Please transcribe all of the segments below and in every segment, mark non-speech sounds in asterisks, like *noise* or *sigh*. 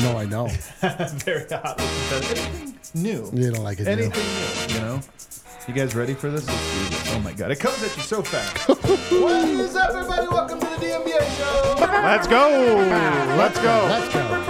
No, I know. *laughs* Very hot. Anything new? You don't like it. Anything new? You know. You guys ready for this? This. Oh my god, it comes at you so fast. *laughs* what is up, everybody? Welcome to the DMBA show. Let's go. Let's go. Let's go.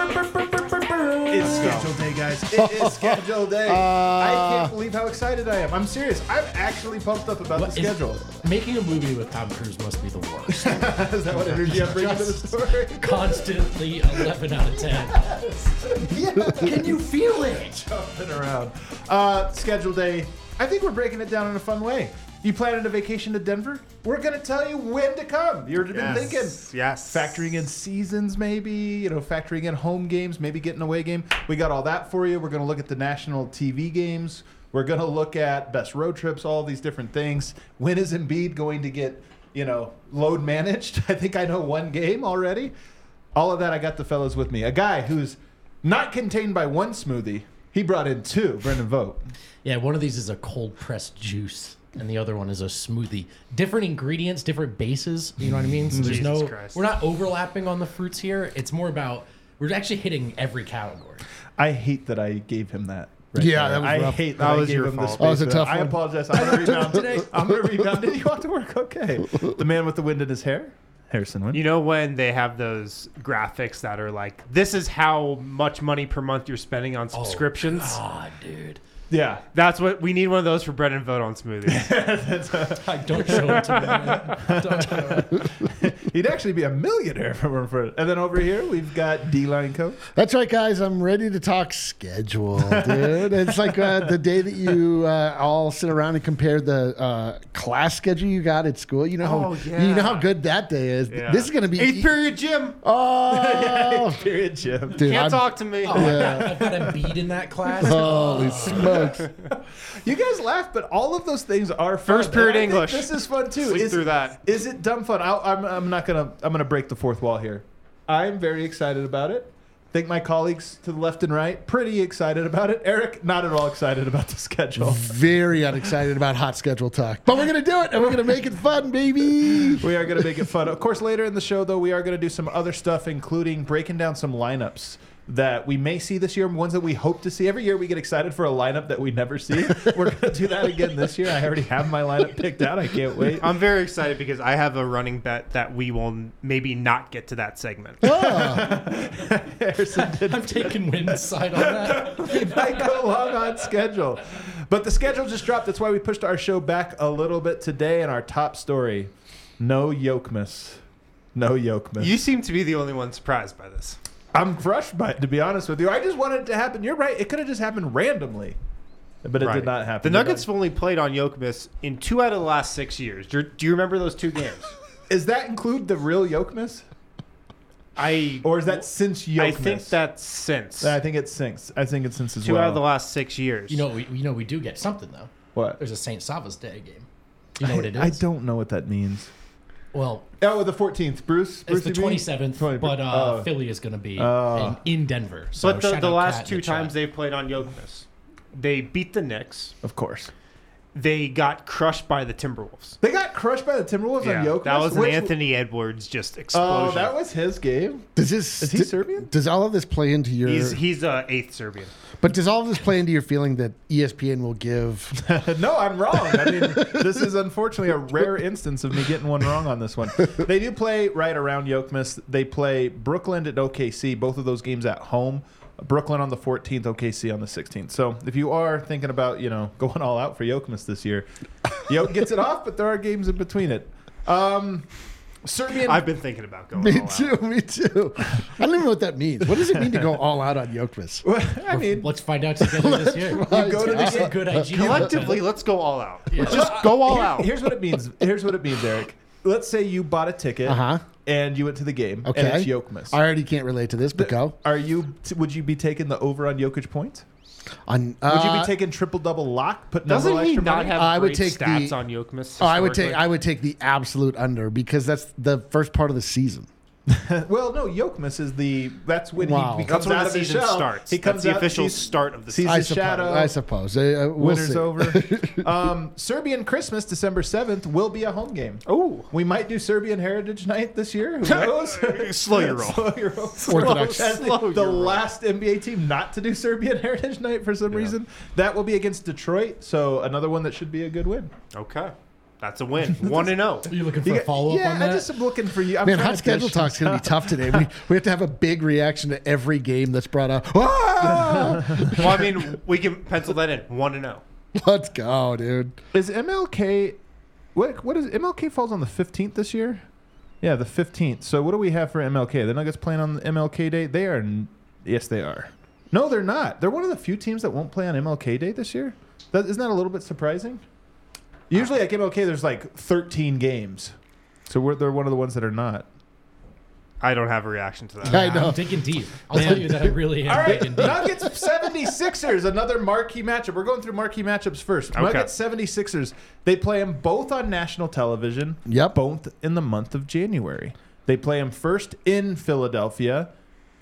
It's schedule day, guys. It is *laughs* schedule day. I can't believe how excited I am. I'm serious. I'm actually pumped up about the is- schedule. Making a movie with Tom Cruise must be the worst. *laughs* is that what energy I'm bringing to the story? Constantly 11 out of 10. *laughs* yeah. Can you feel it? jumping around. Uh, schedule day. I think we're breaking it down in a fun way. You planning a vacation to Denver? We're gonna tell you when to come. You've been Yes. thinking Yes. factoring in seasons, maybe you know, factoring in home games, maybe getting away game. We got all that for you. We're gonna look at the national TV games. We're gonna look at best road trips, all these different things. When is Embiid going to get you know load managed? *laughs* I think I know one game already. All of that, I got the fellows with me. A guy who's not contained by one smoothie. He brought in two. Brendan Vogt. Yeah, one of these is a cold pressed juice, and the other one is a smoothie. Different ingredients, different bases. You know what I mean? So there's Jesus no, Christ. we're not overlapping on the fruits here. It's more about we're actually hitting every category. I hate that I gave him that. right Yeah, there. that was I rough. hate that, That I was gave your him the fault. space. That was a for tough I one. apologize. I'm gonna rebound *laughs* today. I'm gonna rebound. Did you walk to work? Okay. The man with the wind in his hair, Harrison Wind. You know when they have those graphics that are like, this is how much money per month you're spending on oh, subscriptions. God, dude. Yeah. That's what we need one of those for Brendan Vogt on smoothies. *laughs* Don't show it to me. *laughs* Don't show. He'd actually be a millionaire if it weren't for it. And then over here we've got D Line Co. That's right, guys. I'm ready to talk schedule, dude. it's like uh, the day that you uh, all sit around and compare the uh, class schedule you got at school. You know how Oh, you know how good that day is. Yeah. This is going to be eighth period gym. Oh, *laughs* eighth Period, gym. dude, Can't I'm- talk to me. Oh, I've, got, I've got a bead in that class. Holy smokes! *laughs* You guys laugh, but all of those things are fun. First period And I think English. This is fun too. Sleep is, through that. Is it dumb fun? I'll, I'm, I'm not gonna. I'm gonna break the fourth wall here. I'm very excited about it. think my colleagues to the left and right pretty excited about it. Eric, not at all excited about the schedule. Very unexcited about hot schedule talk, but we're gonna do it, and we're gonna make it fun, baby. We are going to make it fun. Of course, later in the show, though, we are going to do some other stuff, including breaking down some lineups that we may see this year, ones that we hope to see. Every year we get excited for a lineup that we never see. *laughs* We're going to do that again this year. I already have my lineup picked out. I can't wait. I'm very excited because I have a running bet that we will maybe not get to that segment. *laughs* Harrison I'm taking Wind's side on that. *laughs* I go long on schedule. But the schedule just dropped. That's why we pushed our show back a little bit today. And our top story no Jokmas. No Jokmas. You seem to be the only one surprised by this. I'm crushed by it, to be honest with you. I just wanted it to happen. You're right. It could have just happened randomly, but it Right. did not happen. The Nuggets have only played on Jokmas in two out of the last six years. Do, do you remember those two games? *laughs* Does that include the real Jokmas? I Or is that since Jokmas? I think that's since I think it's since. I think it's since as two well. out of the last six years. You know, we, you know, we do get something though. what? There's a Saint Sava's Day game. You know what it is? I don't know what that means. Well, Oh, the 14th. Bruce? it's Bruce the 27th, but uh, oh. Philly is going to be Oh. in, in Denver. So but the, the last Kat two the chat. times they played on Jokmas, they beat the Knicks. Of course. They got crushed by the Timberwolves. They got crushed by the Timberwolves on Jokmas. that was an which- Anthony Edwards just explosion. Oh, that was his game. Does this Is he d- Serbian? Does all of this play into your? he's he's uh, eighth Serbian. but does all of this play into your feeling that ESPN will give? *laughs* no, I'm wrong. I mean, this is unfortunately a rare instance of me getting one wrong on this one. They do play right around Jokmas. They play Brooklyn at OKC, both of those games at home. Brooklyn on the 14th, OKC on the 16th. So if you are thinking about, you know, *laughs* going all out for Jokmas this year, Yoke gets it off, but there are games in between it. Um, Serbian. I've been thinking about going. me all out. too. Me too. I don't even know what that means. What does it mean to go all out on Jokmas? I mean, Let's find out together this year. you go to the game. good IG. Collectively, let's go all out. Yeah. Just go all Here- out. Here's what it means. Here's what it means, Eric. Let's say you bought a ticket Uh-huh. And you went to the game Okay. and it's Jokmas. I already can't relate to this, but go. Are you? Would you be taking the over on Jokic points? On, Would you uh, be taking triple double lock? Putting a Doesn't he extra not money? have I would great take the- on Jokmas? Oh, I would take? I would take the absolute under because that's the first part of the season. *laughs* well, no, Jokmas is the that's when Wow. he becomes That's when out the of his season shell. starts. He comes That's the out, official start of the season. I his suppose. shadow. I suppose. Uh, uh, we'll Winter's see. over. *laughs* um, Serbian Christmas, December seventh, will be a home game. Oh, We might do Serbian Heritage Night this year. Who *laughs* knows? slow your roll. Slow your roll. Orthodox. As the, Slow the your roll. last NBA team not to do Serbian Heritage Night for some reason. That will be against Detroit. So another one that should be a good win. Okay, that's a win. *laughs* One and oh. zero. Are you looking for You a follow up yeah, on that? I just am looking for you. I'm Man, hot schedule dish talk's going to be tough today. We, *laughs* we have to have a big reaction to every game that's brought up. Ah! *laughs* Well, I mean, we can pencil that in. One and oh. zero. Let's go, dude. Is MLK what what is MLK falls on the 15th this year? Yeah, the 15th. So what do we have for MLK? The Nuggets playing on the MLK Day? They are Yes, they are. No, they're not. They're one of the few teams that won't play on MLK Day this year. That, isn't that a little bit surprising? Usually at MLK there's like 13 games. So we're, they're one of the ones that are not. I don't have a reaction to that. I know. I'm digging deep. I'll tell you that I really am All right, digging deep. Nuggets 76ers, another marquee matchup. We're going through marquee matchups first. Okay. Nuggets 76ers, they play them both on national television. Yep. Both in the month of January. They play them first in Philadelphia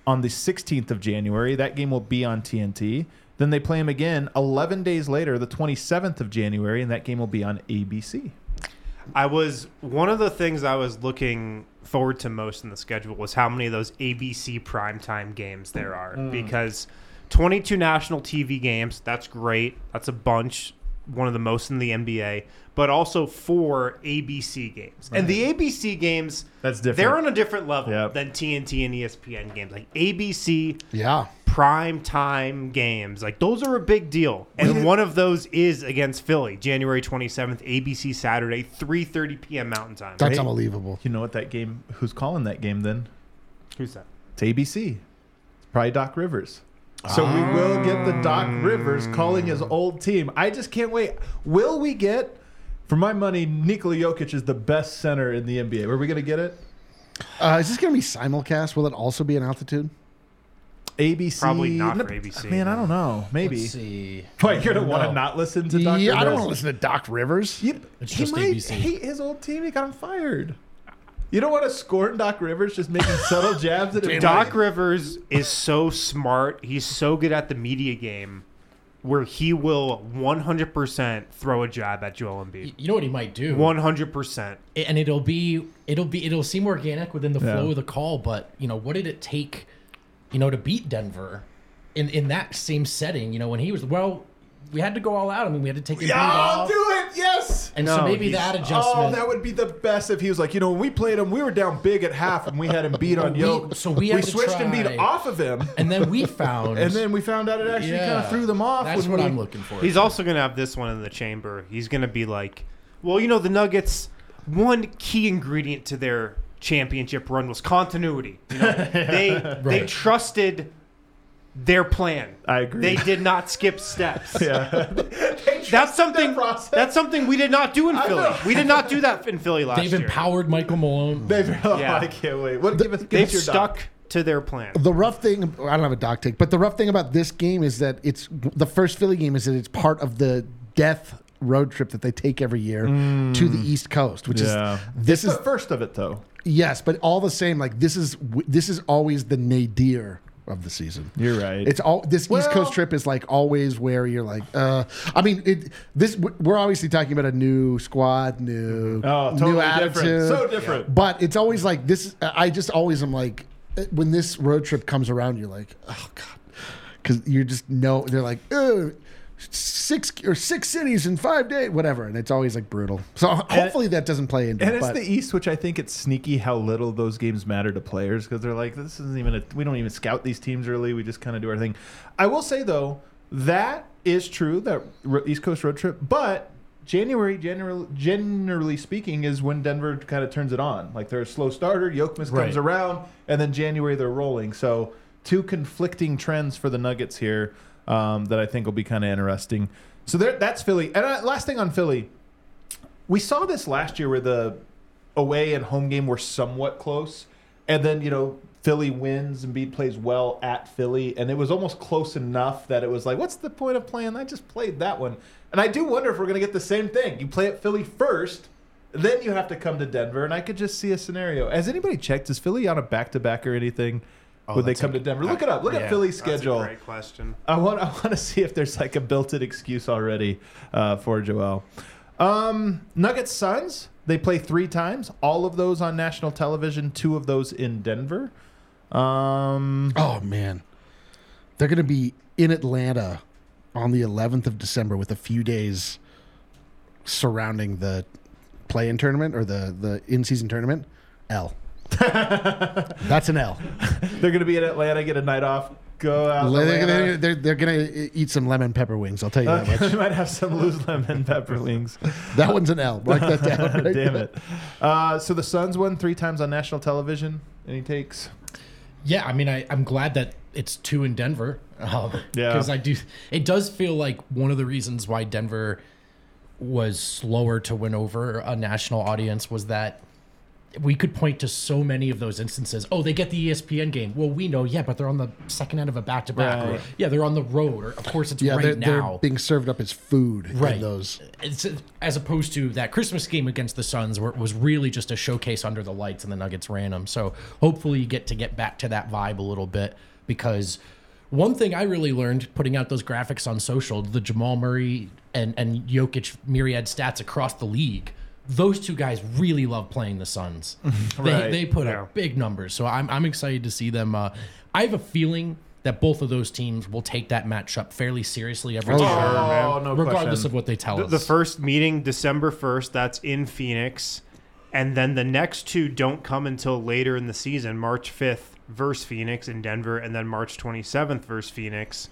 on the 16th of January. That game will be on TNT. Then they play them again 11 days later, the 27th of January, and that game will be on ABC. I was one of the things I was looking forward to most in the schedule was how many of those ABC primetime games there are mm. because 22 national TV games, that's great. That's a bunch, one of the most in the NBA, but also four ABC games. And the ABC games That's different. They're on a different level Yep. than TNT and ESPN games. Like ABC Yeah. Prime time games. Like those are a big deal. And one of those is against Philly, January 27th, ABC Saturday, 3:30 p.m. Mountain Time. That's Right. unbelievable. You know what that game, who's calling that game then? Who's that? It's ABC. It's probably Doc Rivers. So we will get the Doc Rivers calling his old team. I just can't wait. Will we get, for my money, Nikola Jokic is the best center in the NBA. Are we going to get it? Uh, is this going to be simulcast? Will it also be an altitude? ABC? Probably not No, for ABC. Man, I don't know. Maybe. Let's see. What, you're going to want to not listen to Doc yeah, Rivers? I don't want to listen to Doc Rivers. You, It's he just might ABC. hate his old team. He got him fired. You don't want to scorn Doc Rivers just making *laughs* subtle jabs at him. Doc Rivers is so smart. He's so good at the media game where he will 100% throw a jab at Joel Embiid. You know what he might do? 100%. and it'll be it'll be it'll seem organic within the Yeah. flow of the call but you know what did it take you know to beat denver in in that same setting you know when he was well we had to go all out i mean we had to take him Yeah, I'll off do it. Yes. and so maybe he's- that Oh, that would be the best if he was like, you know, when we played him, we were down big at half and we had him beat *laughs* on We- Yoke. so we had to switched and beat off of him. and then we found *laughs* And then we found out it actually kind of threw them off. that's what we- i'm looking for He's also going to have this one in the chamber. He's going to be like, well, you know, the Nuggets, one key ingredient to their championship run was continuity. You know, they *laughs* they Right. trusted their plan. I agree. They did not skip steps. *laughs* Yeah. That's something. process. That's something we did not do in Philly. We did not do that in Philly last year. they've empowered michael malone They've, oh, Yeah. I can't wait. What, give us, give They've your stuck doc. to their plan. The rough thing, I don't have a doc take, but the rough thing about this game is that it's the first Philly game is that it's part of the death road trip that they take every year mm. to the East Coast, which Yeah. is this It's is the first of it, though. Yes, but all the same, like this is this is always the nadir of the season. You're right. It's all this East Coast trip is like always where you're like, uh, I mean, it. This we're obviously talking about a new squad, new, oh, totally new different. So different. but it's always like this. I just always am like, uh, when this road trip comes around, you're like, oh god, because you just know they're like, Ugh, six or six cities in five days, whatever, and it's always like brutal. So hopefully that doesn't play into. And it, it's the East, which I think it's sneaky how little those games matter to players because they're like, this isn't even a, we don't even scout these teams early. We just kind of do our thing. I will say though, that is true that East Coast road trip, but January, generally, generally speaking, is when Denver kind of turns it on. Like they're a slow starter, comes Right. around, and then January they're rolling. So two conflicting trends for the Nuggets here um, that I think will be kind of interesting. So there, that's Philly. And uh, last thing on Philly, we saw this last year where the away and home game were somewhat close, and then you know Philly wins and Embiid plays well at Philly, and it was almost close enough that it was like, what's the point of playing? I just played that one, and I do wonder if we're gonna get the same thing. You play at Philly first, Then you have to come to Denver, and I could just see a scenario. Has anybody checked? Is Philly on a back to back or anything? Oh, Would they come a- to Denver? Look it up. Look yeah, at Philly's That's a schedule. great question. I want I want to *laughs* see if there's like a built-in excuse already uh, for Joel. Um, Nuggets Suns. They play three times. All of those on national television. Two of those in Denver. Um, Oh man, they're gonna be in Atlanta on the 11th of December with a few days surrounding the play-in tournament or the the in-season tournament. L. *laughs* That's an L. they're gonna be in Atlanta. Get a night off. Go out. They're, they're, they're, they're gonna eat some lemon pepper wings. I'll tell you that *laughs* much. they might have some loose lemon pepper wings. That one's an L. Write that down. *laughs* right? Damn it. Uh, so the Suns won three times on national television. Any takes? Yeah, I mean, I, I'm glad that it's two in Denver. Um, Yeah. because I do. It does feel like one of the reasons why Denver was slower to win over a national audience was that we could point to so many of those instances. Oh, they get the ESPN game. Well, we know, yeah, but they're on the second end of a back to back. Yeah, they're on the road. Or of course, it's Yeah, right they're, they're now. being served up as food Right. in those. It's as opposed to that Christmas game against the Suns, where it was really just a showcase under the lights, and the Nuggets ran them. So hopefully, you get to get back to that vibe a little bit because one thing I really learned putting out those graphics on social, the Jamal Murray and and Jokic myriad stats across the league. Those two guys really love playing the Suns. *laughs* they, Right. they put Yeah. up big numbers, so I'm I'm excited to see them. Uh, I have a feeling that both of those teams will take that matchup fairly seriously every Oh, time, sure, Oh, no regardless question. of what they tell The, us. the first meeting, December 1st, that's in Phoenix. And then the next two don't come until later in the season March 5th versus Phoenix in Denver, and then March 27th versus Phoenix.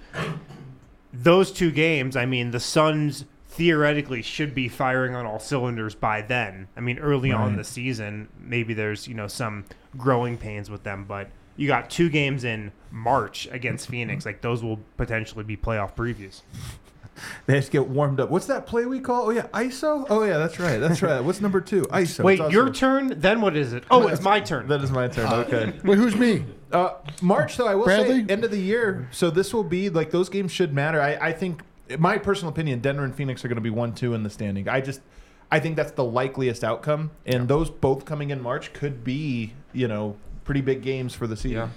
Those two games, I mean, the Suns theoretically should be firing on all cylinders by then. I mean, early on in the season, maybe there's, you know, some growing pains with them, but you got two games in March against *laughs* Phoenix. Like, those will potentially be playoff previews. *laughs* They have to get warmed up. What's that play we call? Oh yeah, ISO. Oh yeah, that's right. That's right. What's number two? *laughs* ISO. Wait, It's your turn? Then what is it? Oh, it's my turn. That is my turn. Okay. Wait, who's me? Uh, March, though, I will Bradley? say end of the year. So this will be like those games should matter. I, I think, in my personal opinion, Denver and Phoenix are going to be one two in the standing. I just, I think that's the likeliest outcome, and those both coming in March could be, you know, pretty big games for the season. Yeah.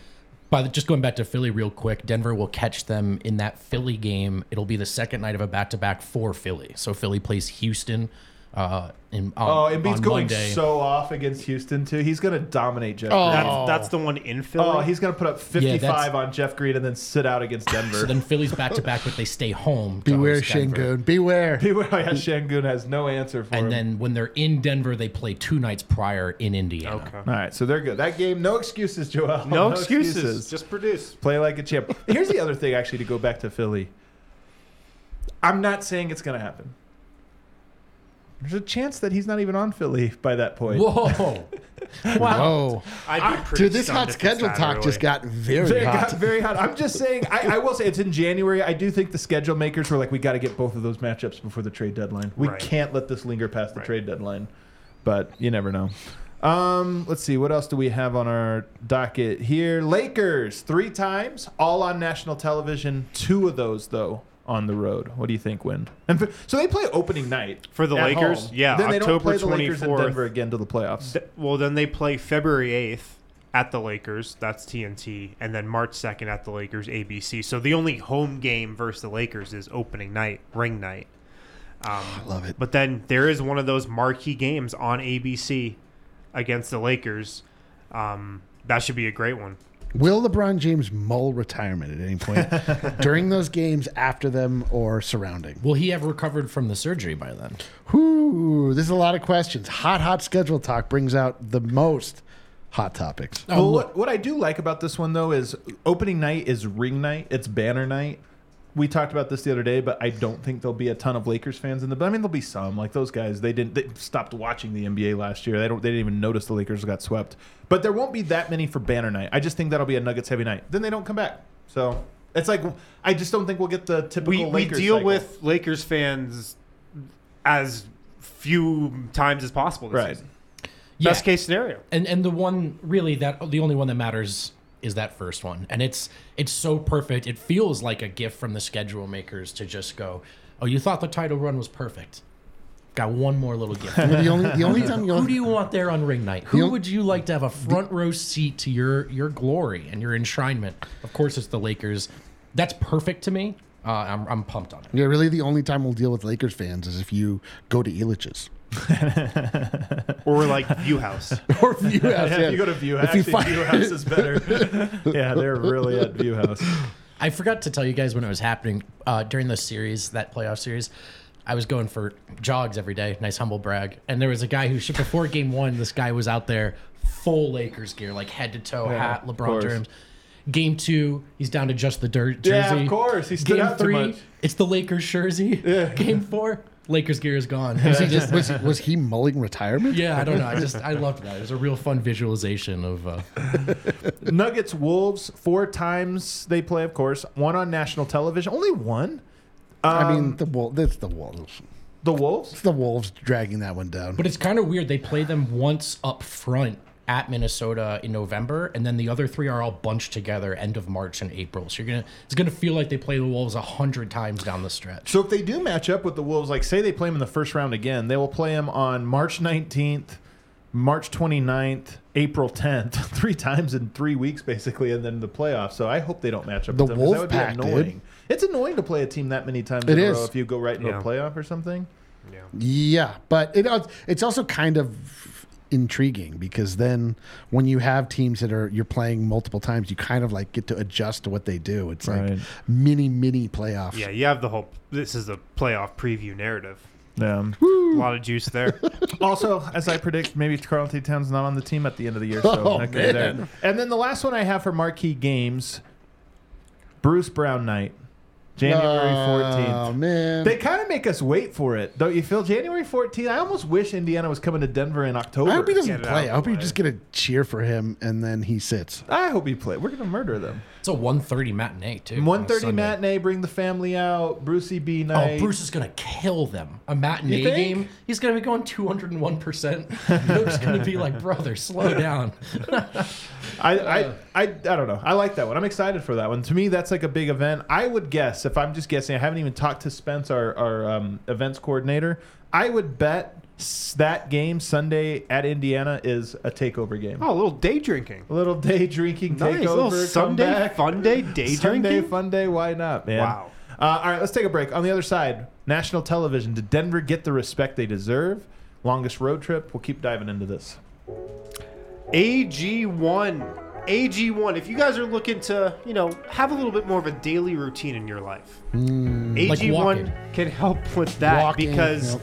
By the, just going back to Philly real quick, Denver will catch them in that Philly game. It'll be the second night of a back to back for Philly. So Philly plays Houston uh, in, on, Oh, Embiid's on going Monday. so off against Houston too. He's going to dominate Jeff. Oh. Green. That's, that's the one in Philly. Oh, he's going to put up 55 that's- on Jeff Green and then sit out against *laughs* Denver. so then Philly's back to back, but they stay home. to Beware, host Sengun. Beware. Beware, *laughs* yeah, Sengun has no answer for him. And then when they're in Denver, they play two nights prior in Indiana. okay. All right, so they're good. That game, no excuses, Joel. *laughs* No, excuses. Just produce. Play like a champ. Here's the other thing, actually, to go back to Philly. I'm not saying it's going to happen. There's a chance that he's not even on Philly by that point. Whoa. *laughs* Whoa. I'd be Dude, this hot schedule talk just got very Very hot. hot, very hot. I'm just saying. I, I will say it's in January. I do think the schedule makers were like, we got to get both of those matchups before the trade deadline. We Right. can't let this linger past the Right. trade deadline. But you never know. Um, let's see. What else do we have on our docket here? Lakers three times, all on national television. Two of those though on the road. What do you think, Wind? And for, so they play opening night For the at Lakers? home. Yeah, Then they October play the Lakers in 24th. Denver again to the playoffs. Th- well, then they play February 8th at the Lakers. That's TNT. And then March 2nd at the Lakers, ABC. So the only home game versus the Lakers is opening night, ring night. Um, *sighs* Love it. But then there is one of those marquee games on ABC against the Lakers. Um, that should be a great one. Will LeBron James mull retirement at any point *laughs* during those games, after them, or surrounding? Will he have recovered from the surgery by then? Whoo, there's a lot of questions. Hot, hot schedule talk brings out the most hot topics. Oh, well, what, what I do like about this one though is opening night is ring night. It's banner night. We talked about this the other day, but I don't think there'll be a ton of Lakers fans in the. But I mean, there'll be some. Like those guys, they didn't. They stopped watching the NBA last year. They don't. They didn't even notice the Lakers got swept. But there won't be that many for banner night. I just think that'll be a Nuggets heavy night. Then they don't come back. So it's like I just don't think we'll get the typical. We, we Lakers deal cycle. with Lakers fans as few times as possible this Right. season. Yeah. Best case scenario. and and the one really that the only one that matters is that first one and it's it's so perfect it feels like a gift from the schedule makers to just go oh you thought the title run was perfect got one more little gift. the only the only *laughs* time Who do you want there on ring night? Who would you like to have a front row seat to your your glory and your enshrinement? Of course, it's the Lakers. That's perfect to me. Uh, I'm, I'm pumped on it. yeah, really the only time we'll deal with Lakers fans is if you go to Elitch's. *laughs* or like View House. *laughs* or View House, Yeah, if you go to View, If you actually, find- View House is better. *laughs* yeah, they're really at View House. I forgot to tell you guys when it was happening uh, during the series, that playoff series. I was going for jogs every day. Nice humble brag. And there was a guy who shipped before game one. This guy was out there full Lakers gear, like head to toe, hat, LeBron course. James. Game two, he's down to just the dirt jersey. Yeah, of course. He stood Game out too three, much. it's the Lakers jersey. Yeah. Game four, Lakers gear is gone. *laughs* Was he just was, was he mulling retirement? yeah, I don't know. I just I loved that. It was a real fun visualization of. Uh, *laughs* Nuggets Wolves four times they play, of course. One on national television. Only one. I Um, mean the wolf. That's the wolves. the Wolves. It's the wolves dragging that one down. But it's kind of weird. They play them once up front at Minnesota in November, and then the other three are all bunched together end of March and April. So you're gonna it's gonna feel like they play the Wolves a hundred times down the stretch. So if they do match up with the Wolves, like say they play them in the first round again, they will play them on March 19th, March 29th, April 10th, *laughs* three times in three weeks basically, and then the playoffs. So I hope they don't match up. The with them, 'cause that would be Wolfpack did. annoying. It's annoying to play a team that many times It in a row if you go right into Yeah. a playoff or something. Yeah. Yeah, but it it's also kind of intriguing because then when you have teams that are you're playing multiple times, you kind of like get to adjust to what they do. It's like Right. mini mini playoffs. Yeah, you have the whole. This is a playoff preview narrative. Yeah. A lot of juice there. *laughs* Also, as I predict, maybe Karl-Anthony Towns not on the team at the end of the year. So Oh, okay, man. there. And then the last one I have for marquee games, Bruce Brown night, January fourteenth. Oh man. They kind of make us wait for it, don't you feel? January 14th. I almost wish Indiana was coming to Denver in October. I hope he doesn't play. I hope you just way. get a cheer for him and then he sits. I hope he play. We're gonna murder them. It's a 1.30 matinee too. on 1:30 Sunday. matinee. Bring the family out. Brucey B Oh. Bruce is gonna kill them. A matinee You think? game. He's gonna be going 201. percent Nope's gonna be like, brother, slow *laughs* down. I, I, I, I don't know. I like that one. I'm excited for that one. To me, that's like a big event. I would guess, if I'm just guessing, I haven't even talked to Spence, our, our um, events coordinator. I would bet s- that game Sunday at Indiana is a takeover game. Oh, a little day drinking. A little day drinking Nice. takeover. little Sunday comeback. fun day day drinking. Sunday drinking. fun day. Why not, man? Wow. Uh, all right, let's take a break. On the other side, national television. Did Denver get the respect they deserve? Longest road trip. We'll keep diving into this. AG1. AG1. If you guys are looking to, you know, have a little bit more of a daily routine in your life, AG1 walking. can help with that Walking, because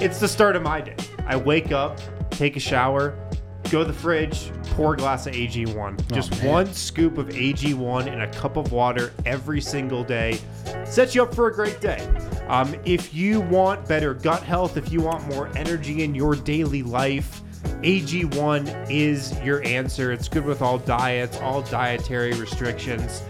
it's the start of my day. I wake up, take a shower, go to the fridge, pour a glass of AG1. Just man. one scoop of AG1 in a cup of water every single day sets you up for a great day. Um, if you want better gut health, if you want more energy in your daily life, AG1 is your answer. It's good with all diets, all dietary restrictions.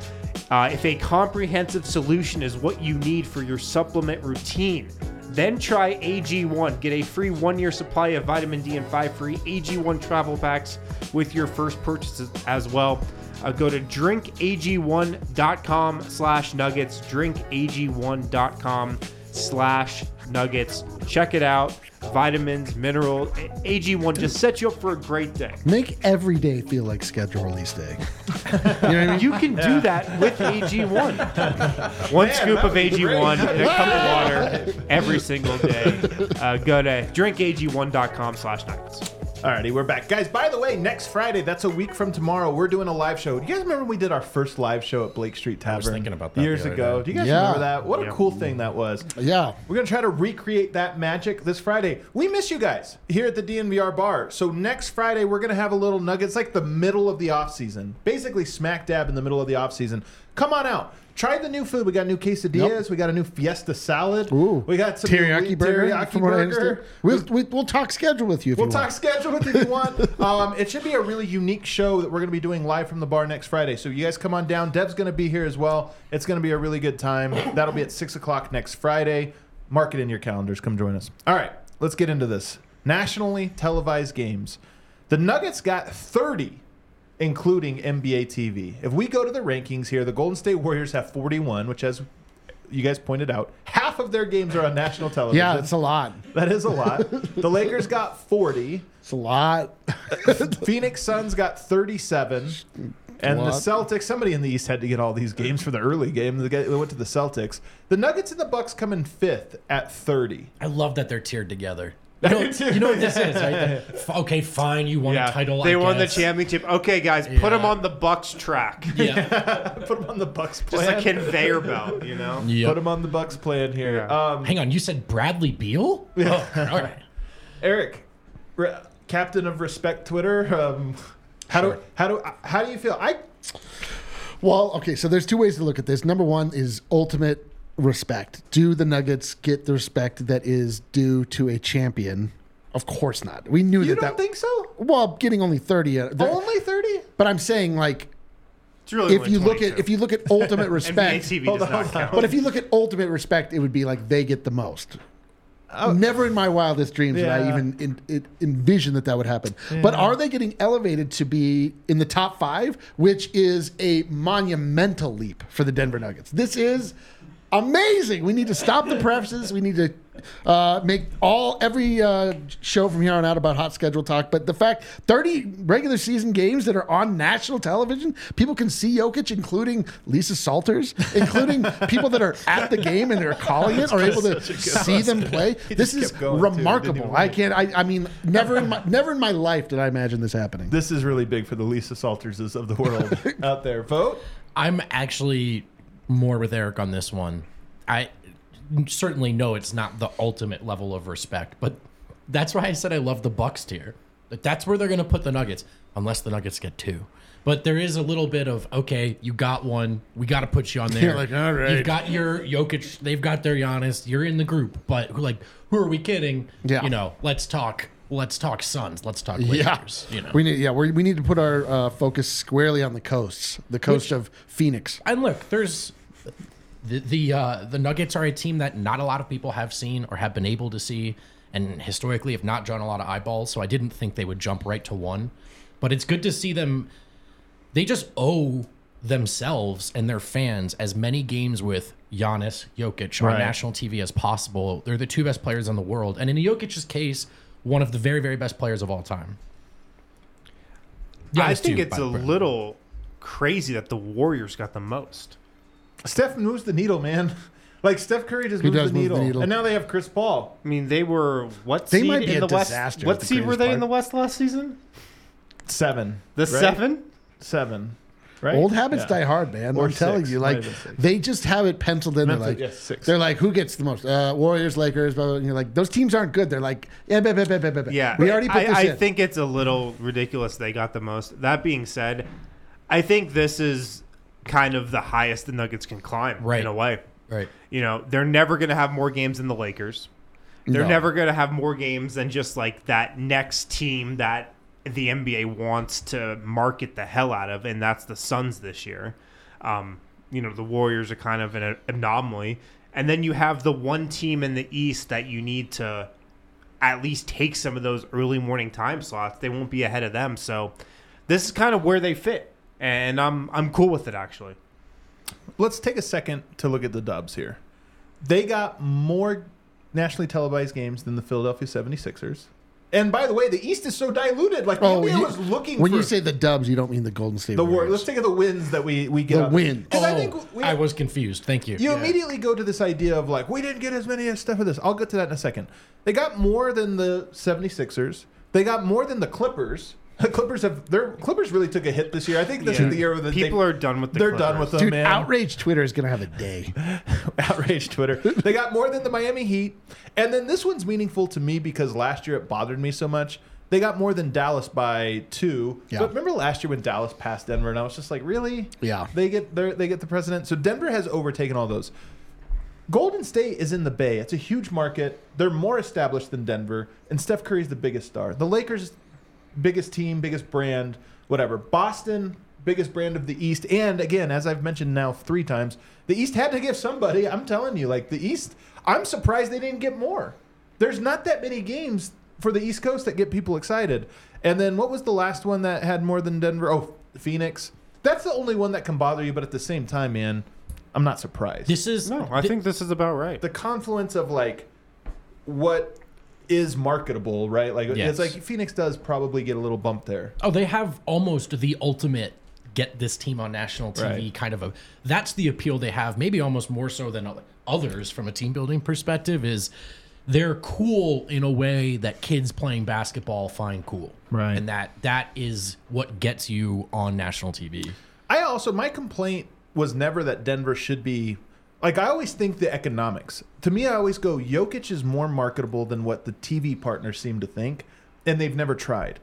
Uh, if a comprehensive solution is what you need for your supplement routine, then try AG1. Get a free one year supply of vitamin D and five free AG1 travel packs with your first purchase as well. Uh, go to drinkag1.com slash nuggets, drinkag1.com slash nuggets. Check it out. Vitamins, mineral, AG1 just sets you up for a great day. Make every day feel like schedule release day. *laughs* you know I mean? You can do that with AG1. One scoop of AG1 in a cup of *laughs* water every single day. Uh, go to drinkag1.com slash nuggets. Alrighty, we're back. Guys, by the way, next Friday, that's a week from tomorrow, we're doing a live show. Do you guys remember when we did our first live show at Blake Street Tavern? thinking about that Years the other ago. day. Do you guys Yeah. remember that? What a cool thing that was. Yeah. We're going to try to recreate that magic this Friday. We miss you guys here at the DNVR bar. So next Friday, we're going to have a little nugget. It's like the middle of the off season, basically smack dab in the middle of the off season. Come on out. Try the new food. We got new quesadillas. Yep. We got a new fiesta salad. Ooh. We got some teriyaki burger. Teriyaki burger. We'll, we, we'll talk schedule with you if We'll you talk schedule with you if you want. *laughs* Um, it should be a really unique show that we're going to be doing live from the bar next Friday. So you guys come on down. Dev's going to be here as well. It's going to be a really good time. That'll be at six o'clock next Friday. Mark it in your calendars. Come join us. All right, let's get into this. Nationally televised games. The Nuggets got 30, including NBA TV. If we go to the rankings here, the Golden State Warriors have 41, which as you guys pointed out, half of their games are on national television. Yeah, it's a lot. that is a lot. *laughs* the Lakers got 40. It's a lot. *laughs* Phoenix Suns got 37. And the Celtics, somebody in the East had to get all these games for the early game. They went to the Celtics. The Nuggets and the Bucks come in fifth at 30. I love that they're tiered together. You know, you know what this is, right? *laughs* The- okay, fine, you won a title. They I won the championship. Okay, guys, put them on the Bucks track. Yeah. *laughs* Put them on the Bucks Just plan. a conveyor belt, you know? *laughs* Yep. Put them on the Bucks plan here. Yeah. Um, Hang on, you said Bradley Beal? Oh, all right. Eric, re- captain of Respect Twitter. Um, how do how do how do you feel? I Well, okay, so there's two ways to look at this. Number one is ultimate respect. Do the Nuggets get the respect that is due to a champion? Of course not. We knew you that You don't that. think so? well, getting only thirty. Uh, Only thirty? but I'm saying like really if only you look at if you look at ultimate NBA *laughs* respect, TV Hold does on, not hold on. count. but if you look at ultimate respect, it would be like they get the most. Never in my wildest dreams did I even in, it envision that that would happen. But are they getting elevated to be in the top five, which is a monumental leap for the Denver Nuggets? This is amazing. We need to stop the prefaces. We need to uh, make all every uh, show from here on out about hot schedule talk. But the fact thirty regular season games that are on national television, people can see Jokic, including Lisa Salters, including *laughs* people that are at the game and they're calling it, are able to see them play. This is kept too. Remarkable. I can't. I, I mean, never in my never in my life did I imagine this happening. This is really big for the Lisa Salterses of the world *laughs* out there. Vogt. I'm actually more with Eric on this one. I certainly know it's not the ultimate level of respect, but that's why I said I love the Bucks tier. That's where they're going to put the Nuggets, unless the Nuggets get two. But there is a little bit of okay, you got one, we got to put you on *laughs* there. You're like, all right. You've got your Jokic, they've got their Giannis. You're in the group, but like who are we kidding? Yeah. you know, let's talk. Let's talk Suns. Let's talk Yeah, Lakers. You know, we need. Yeah, we we need to put our uh, focus squarely on the coasts, the coast of Phoenix. And look, there's the the uh, the Nuggets are a team that not a lot of people have seen or have been able to see, and historically have not drawn a lot of eyeballs. So I didn't think they would jump right to one, but it's good to see them. They just owe themselves and their fans as many games with Giannis, Jokic on Right. national TV as possible. They're the two best players in the world, and in Jokic's case, one of the very very best players of all time. I think too, it's a little crazy that the Warriors got the most. Steph moves the needle, man. *laughs* Like Steph Curry just moves does the, move the needle. needle. and now they have Chris Paul. I mean, they were what They seed might be in a the West? disaster What is the seed were greatest they in part. the West last season? Seven. The right? seven. Seven. Right. Old habits Yeah. die hard, man. Or I'm telling six. you, like have been six. they just have it penciled in. They're Mental- like, yes, six. they're like, who gets the most? Uh, Warriors, Lakers, blah, blah, and you're like, those teams aren't good. They're like, yeah, blah, blah, blah, blah, blah, blah. Yeah, we already put I, this I in. think it's a little ridiculous they got the most. That being said, I think this is kind of the highest the Nuggets can climb Right. in a way. right. You know, they're never going to have more games than the Lakers. They're No. never going to have more games than just like that next team that the NBA wants to market the hell out of, and that's the Suns this year. Um, you know, the Warriors are kind of an anomaly. And then you have the one team in the East that you need to at least take some of those early morning time slots. They won't be ahead of them. So this is kind of where they fit. And I'm I'm cool with it actually. Let's take a second to look at the Dubs here. They got more nationally televised games than the Philadelphia 76ers. And by the way, the East is so diluted. Like the Oh, NBA you- was looking when for you say the Dubs, you don't mean the Golden State the war. Warriors. Let's think of the wins that we we get. The out win. Because I oh. think Oh, we, I was confused. Thank you. You Yeah. immediately go to this idea of like, we didn't get as many as stuff of this. I'll get to that in a second. They got more than the 76ers. They got more than the Clippers. The *laughs* Clippers have their Clippers really took a hit this year. I think this Yeah. is the year where the People are done with the they're done with them, Dude, man. outrage Twitter is gonna have a day. *laughs* outrage Twitter. They got more than the Miami Heat. And then this one's meaningful to me because last year it bothered me so much. They got more than Dallas by two. Yeah. But remember last year when Dallas passed Denver, and I was just like, really? Yeah. They get their, they get the precedent. So Denver has overtaken all those. Golden State is in the Bay. It's a huge market. They're more established than Denver, and Steph Curry's the biggest star. The Lakers, biggest team, biggest brand, whatever. Boston, biggest brand of the East, and again, as I've mentioned now three times, the East had to give somebody. I'm telling you, like the East, I'm surprised they didn't get more. There's not that many games for the East Coast that get people excited. And then what was the last one that had more than Denver? Oh, Phoenix. That's the only one that can bother you, but at the same time, man, I'm not surprised. This is No, I thi- think this is about right. the confluence of like what is marketable, right? Like Yes. it's like Phoenix does probably get a little bump there. Oh, they have almost the ultimate get this team on national TV Right. kind of a. That's the appeal they have. Maybe almost more so than oth- others from a team building perspective. Is they're cool in a way that kids playing basketball find cool, Right. And that that is what gets you on national TV. I also my complaint was never that Denver should be like I always think the economics. To me, I always go Jokic is more marketable than what the TV partners seem to think, and they've never tried.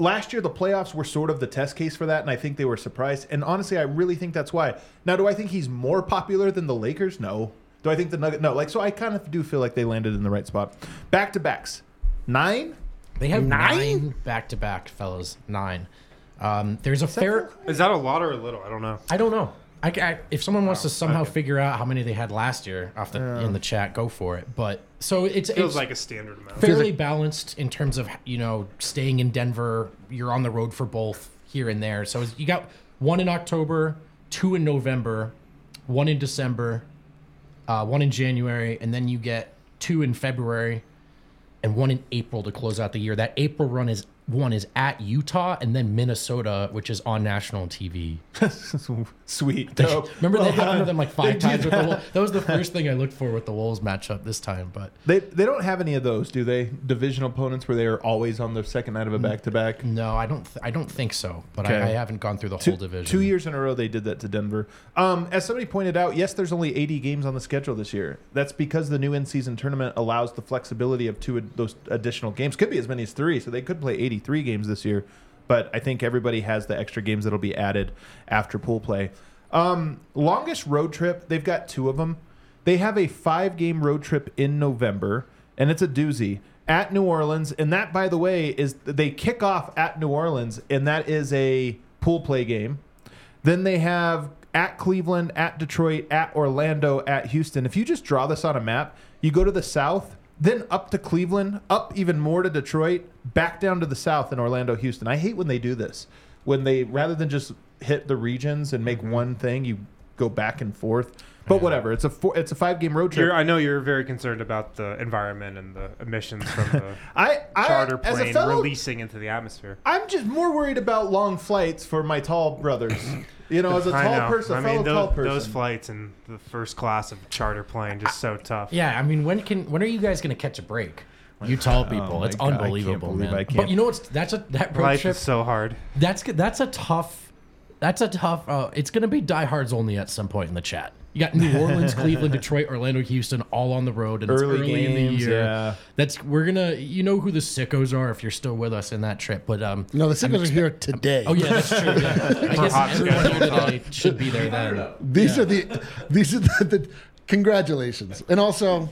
Last year, the playoffs were sort of the test case for that, and I think they were surprised. And honestly, I really think that's why. Now, do I think he's more popular than the Lakers? No. Do I think the Nugget? No. Like, so I kind of do feel like they landed in the right spot. Back to backs, nine. They have Nine? nine back to back, fellas. Nine. Um, there's a fair. Is that a lot or a little? I don't know. I don't know. I, I- if someone wants Oh, to somehow okay. figure out how many they had last year off the in the chat, go for it. But so it's Feels it's like a standard amount. fairly balanced in terms of you know staying in Denver. You're on the road for both here and there. So you got one in October, two in November, one in December, uh, one in January, and then you get two in February, and one in April to close out the year. That April run is one is at Utah and then Minnesota, which is on national TV. *laughs* Sweet. Dope. Remember they to done. them like five times with the. Wolves. That was the *laughs* first thing I looked for with the Wolves matchup this time. But They they don't have any of those, do they? Division opponents where they are always on the second night of a back to back. no, I don't. Th- I don't think so. But Okay. I, I haven't gone through the Two, whole division. two years in a row they did that to Denver. Um, as somebody pointed out, yes, there's only 80 games on the schedule this year. That's because the new in-season tournament allows the flexibility of two ad- those additional games. Could be as many as three, so they could play 83 games this year. But I think everybody has the extra games that'll be added after pool play. Um, longest road trip, they've got two of them. They have a five-game road trip in November, and it's a doozy at New Orleans. And that, by the way, is they kick off at New Orleans, and that is a pool play game. Then they have at Cleveland, at Detroit, at Orlando, at Houston. If you just draw this on a map, you go to the south, then up to Cleveland, up even more to Detroit, back down to the south in Orlando, Houston. I hate when they do this. When they rather than just hit the regions and make one thing, you go back and forth. But whatever, it's a four, it's a five game road trip. You're, I know you're very concerned about the environment and the emissions from *laughs* the I, I charter as a plane fellow, releasing into the atmosphere. I'm just more worried about long flights for my tall brothers. *laughs* You know, as a tall know. person, a I fellow mean, tall those, person. those flights in the first class of charter plane just so tough. Yeah, I mean, when can when are you guys going to catch a break? You *sighs* tall people, Oh it's God, I can't unbelievable, man. I can't- But you know what's that's a that road Life trip. is so hard. That's. That's a tough. That's a tough. Uh, it's going to be diehards only at some point in the chat. You got New *laughs* Orleans, Cleveland, Detroit, Orlando, Houston, all on the road, and Early it's early in the year. yeah. That's we're gonna. You know who the sickos are if you're still with us in that trip. But um, No, the signals are here today. oh yeah, that's true. Yeah. *laughs* I guess hot everyone here today should be there then. These are the these are the, the congratulations, and also,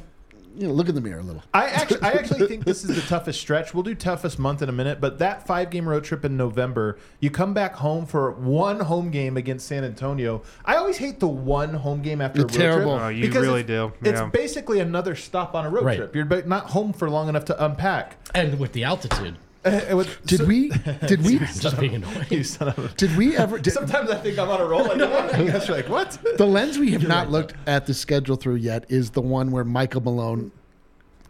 you know, look in the mirror a little. I actually, I actually think this is the toughest stretch. We'll do toughest month in a minute, but that five game road trip in November, you come back home for one home game against San Antonio. I always hate the one home game after It's a road terrible. trip. Oh, you because really it's- do. It's basically another stop on a road Right. trip. You're not home for long enough to unpack. And with the altitude, It was- Did so- we? Did we? *laughs* just being annoying. You *laughs* son of a- *laughs* Did we ever? Did, Sometimes I think I'm on a roll. Like, I guess like, what? the lens we have not looked at the schedule through yet is the one where Michael Malone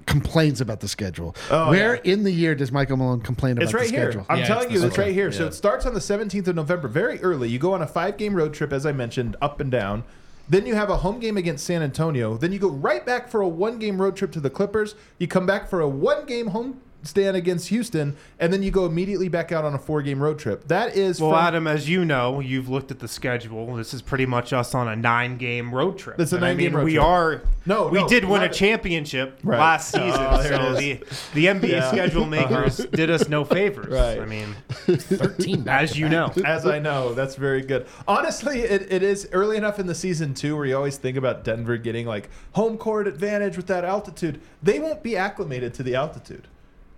complains about the schedule. Oh, where yeah. in the year does Michael Malone complain about? It's right the here. schedule? I'm Yeah, telling it's you, it's right schedule. here. So it starts on the 17th of November, very early. You go on a five game road trip, as I mentioned, up and down. Then you have a home game against San Antonio. Then you go right back for a one game road trip to the Clippers. You come back for a one game home stand against Houston, and then you go immediately back out on a four game road trip. That is Well, from, Adam, as you know, you've looked at the schedule. This is pretty much us on a nine-game road trip. It's a And I nine-game mean, road we trip. are. No, we no, did win a championship Right. last season, Oh, there so the the NBA Yeah. schedule makers *laughs* did us no favors. Right. I mean, Thirteen. as you know. As I know, that's very good. Honestly, it, it is early enough in the season too, where you always think about Denver getting like home court advantage with that altitude. They won't be acclimated to the altitude.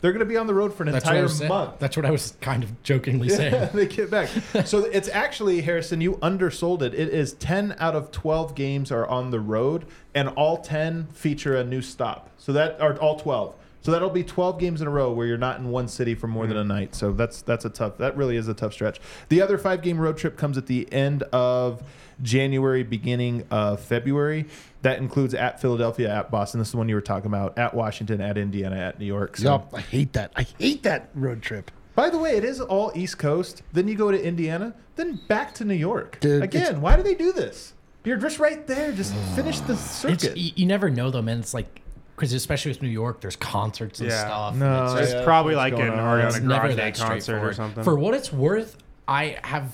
They're going to be on the road for an That's entire month. That's what I was kind of jokingly Yeah, saying. *laughs* they get back. So it's actually Harrison. You undersold it. It is ten out of twelve games are on the road, and all ten feature a new stop. So that are all twelve So that'll be 12 games in a row where you're not in one city for more than a Mm-hmm. night. So that's that's a tough. That really is a tough stretch. The other five game road trip comes at the end of January, beginning of February. That includes at Philadelphia, at Boston. This is the one you were talking about. At Washington, at Indiana, at New York. So Yup, I hate that. I hate that road trip. by the way, it is all East Coast. Then you go to Indiana, then back to New York. Dude, Again, why do they do this? You're just right there. Just finish the It's circuit. you, you never know though, man. It's like because especially with New York, there's concerts and Yeah. stuff. and No, it's It's yeah, probably like an going? Ariana Grande concert or something. For what it's worth, I have.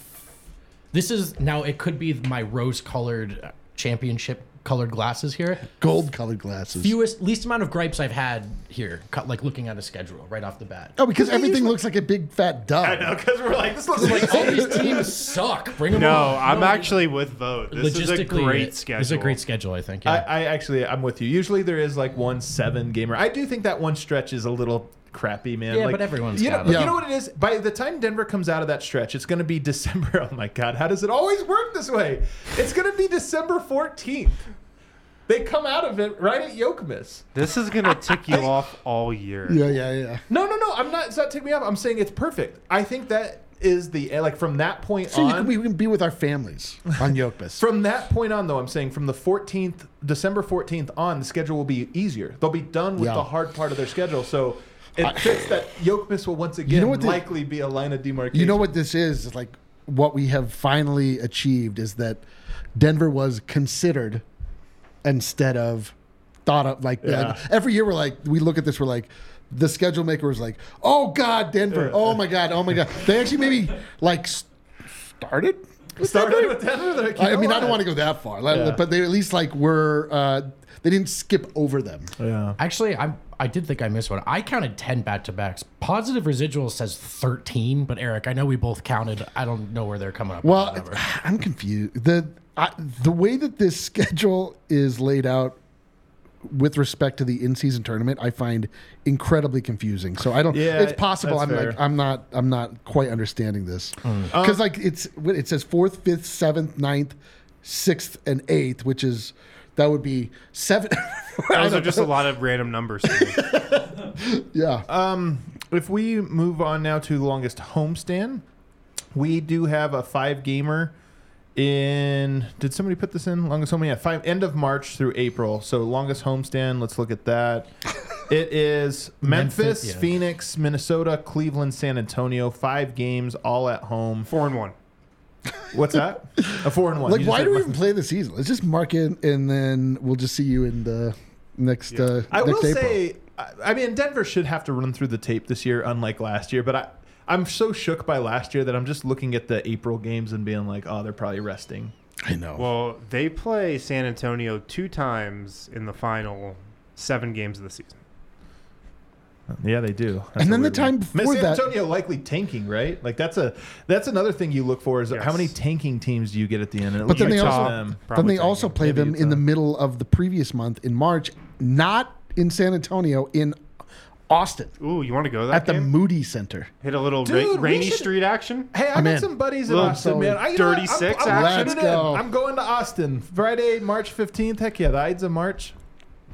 This is now. It could be my rose-colored uh, championship colored glasses here. Gold colored glasses. Fewest, least amount of gripes I've had here. cut- Like looking at a schedule right off the bat. oh, because They everything usually- looks like a big fat dog. I know because we're like this looks Like like all these teams suck. Bring them no, on. I'm actually with Vogt. This is a great it- schedule. is a great schedule, I think. I, I actually I'm with you. Usually there is like one seven gamer. I do think that one stretch is a little crappy, man. Yeah, like, but everyone's you know, got it. you know what it is. By the time Denver comes out of that stretch, it's going to be *laughs* December. Oh my God, how does it always work this way? It's going to be December 14th. They come out of it right at Jokmas. This is gonna tick you *laughs* off all year. Yeah, yeah, yeah. No, no, no. I'm not. It's not taking me off. I'm saying it's perfect. I think that is the eh, like from that point So on. can, we can be with our families on *laughs* Jokmas. From that point on, though, I'm saying from the 14th, December 14th on, the schedule will be easier. They'll be done with Yeah. the hard part of their schedule. So it fits that Jokmas will once again know what the- likely be a line of demarcation. You know what this is? It's like what we have finally achieved is that Denver was considered instead of thought of. Like, Yeah. like, every year, we're like, we look at this, we're like, the schedule maker was like, oh God, Denver. Oh my God. Oh my God. They actually maybe like started. with Started Denver? with Denver. like, I mean, know I don't want to go that far, Yeah. but they at least like were. Uh, they didn't skip over them. Yeah. Actually, I I did think I missed one. I counted ten back to backs. Positive residual says thirteen, but Eric, I know we both counted. I don't know where they're coming up. Well, with that number. I'm confused. the I, the way that this *laughs* schedule is laid out with respect to the in-season tournament, I find incredibly confusing. So I don't. Yeah, it's possible. I'm fair. like I'm not. I'm not quite understanding this Um, because like it's it says fourth, fifth, seventh, ninth, sixth, and eighth, which is that would be seven. *laughs* Those are just a lot of random numbers. *laughs* yeah. Um, if we move on now to the longest homestand, we do have a five gamer in. Did somebody put this in? Longest home? Yeah, five. End of March through April. So longest homestand. Let's look at that. *laughs* It is Memphis, Memphis, yeah. Phoenix, Minnesota, Cleveland, San Antonio. Five games, all at home. Four and one. What's that? A four and one. like why do we even play the season? Let's just mark it and then we'll just see you in the next. Uh, I next will April. say, I I mean, Denver should have to run through the tape this year, unlike last year. But I, I'm so shook by last year that I'm just looking at the April games and being like, oh, they're probably resting. I know. Well, they play San Antonio two times in the final seven games of the season. Yeah, they do. That's And then the time one. before San that- Antonio likely tanking, right? Like that's a that's another thing you look for is how many tanking teams do you get at the end? And it But then they also- them. then Probably they also play Maybe them in the middle of the previous month in March, not in San Antonio, in Austin Ooh, you want to go to that at the game? Moody Center. Hit a little Dude, ra- Rainey should- street action. Hey, I I'm got some buddies in Little Austin, man. I, you know what? 36 I'm, I'm action? Let's it in. go. I'm going to Austin Friday, March 15th. Heck yeah, the Ides of March.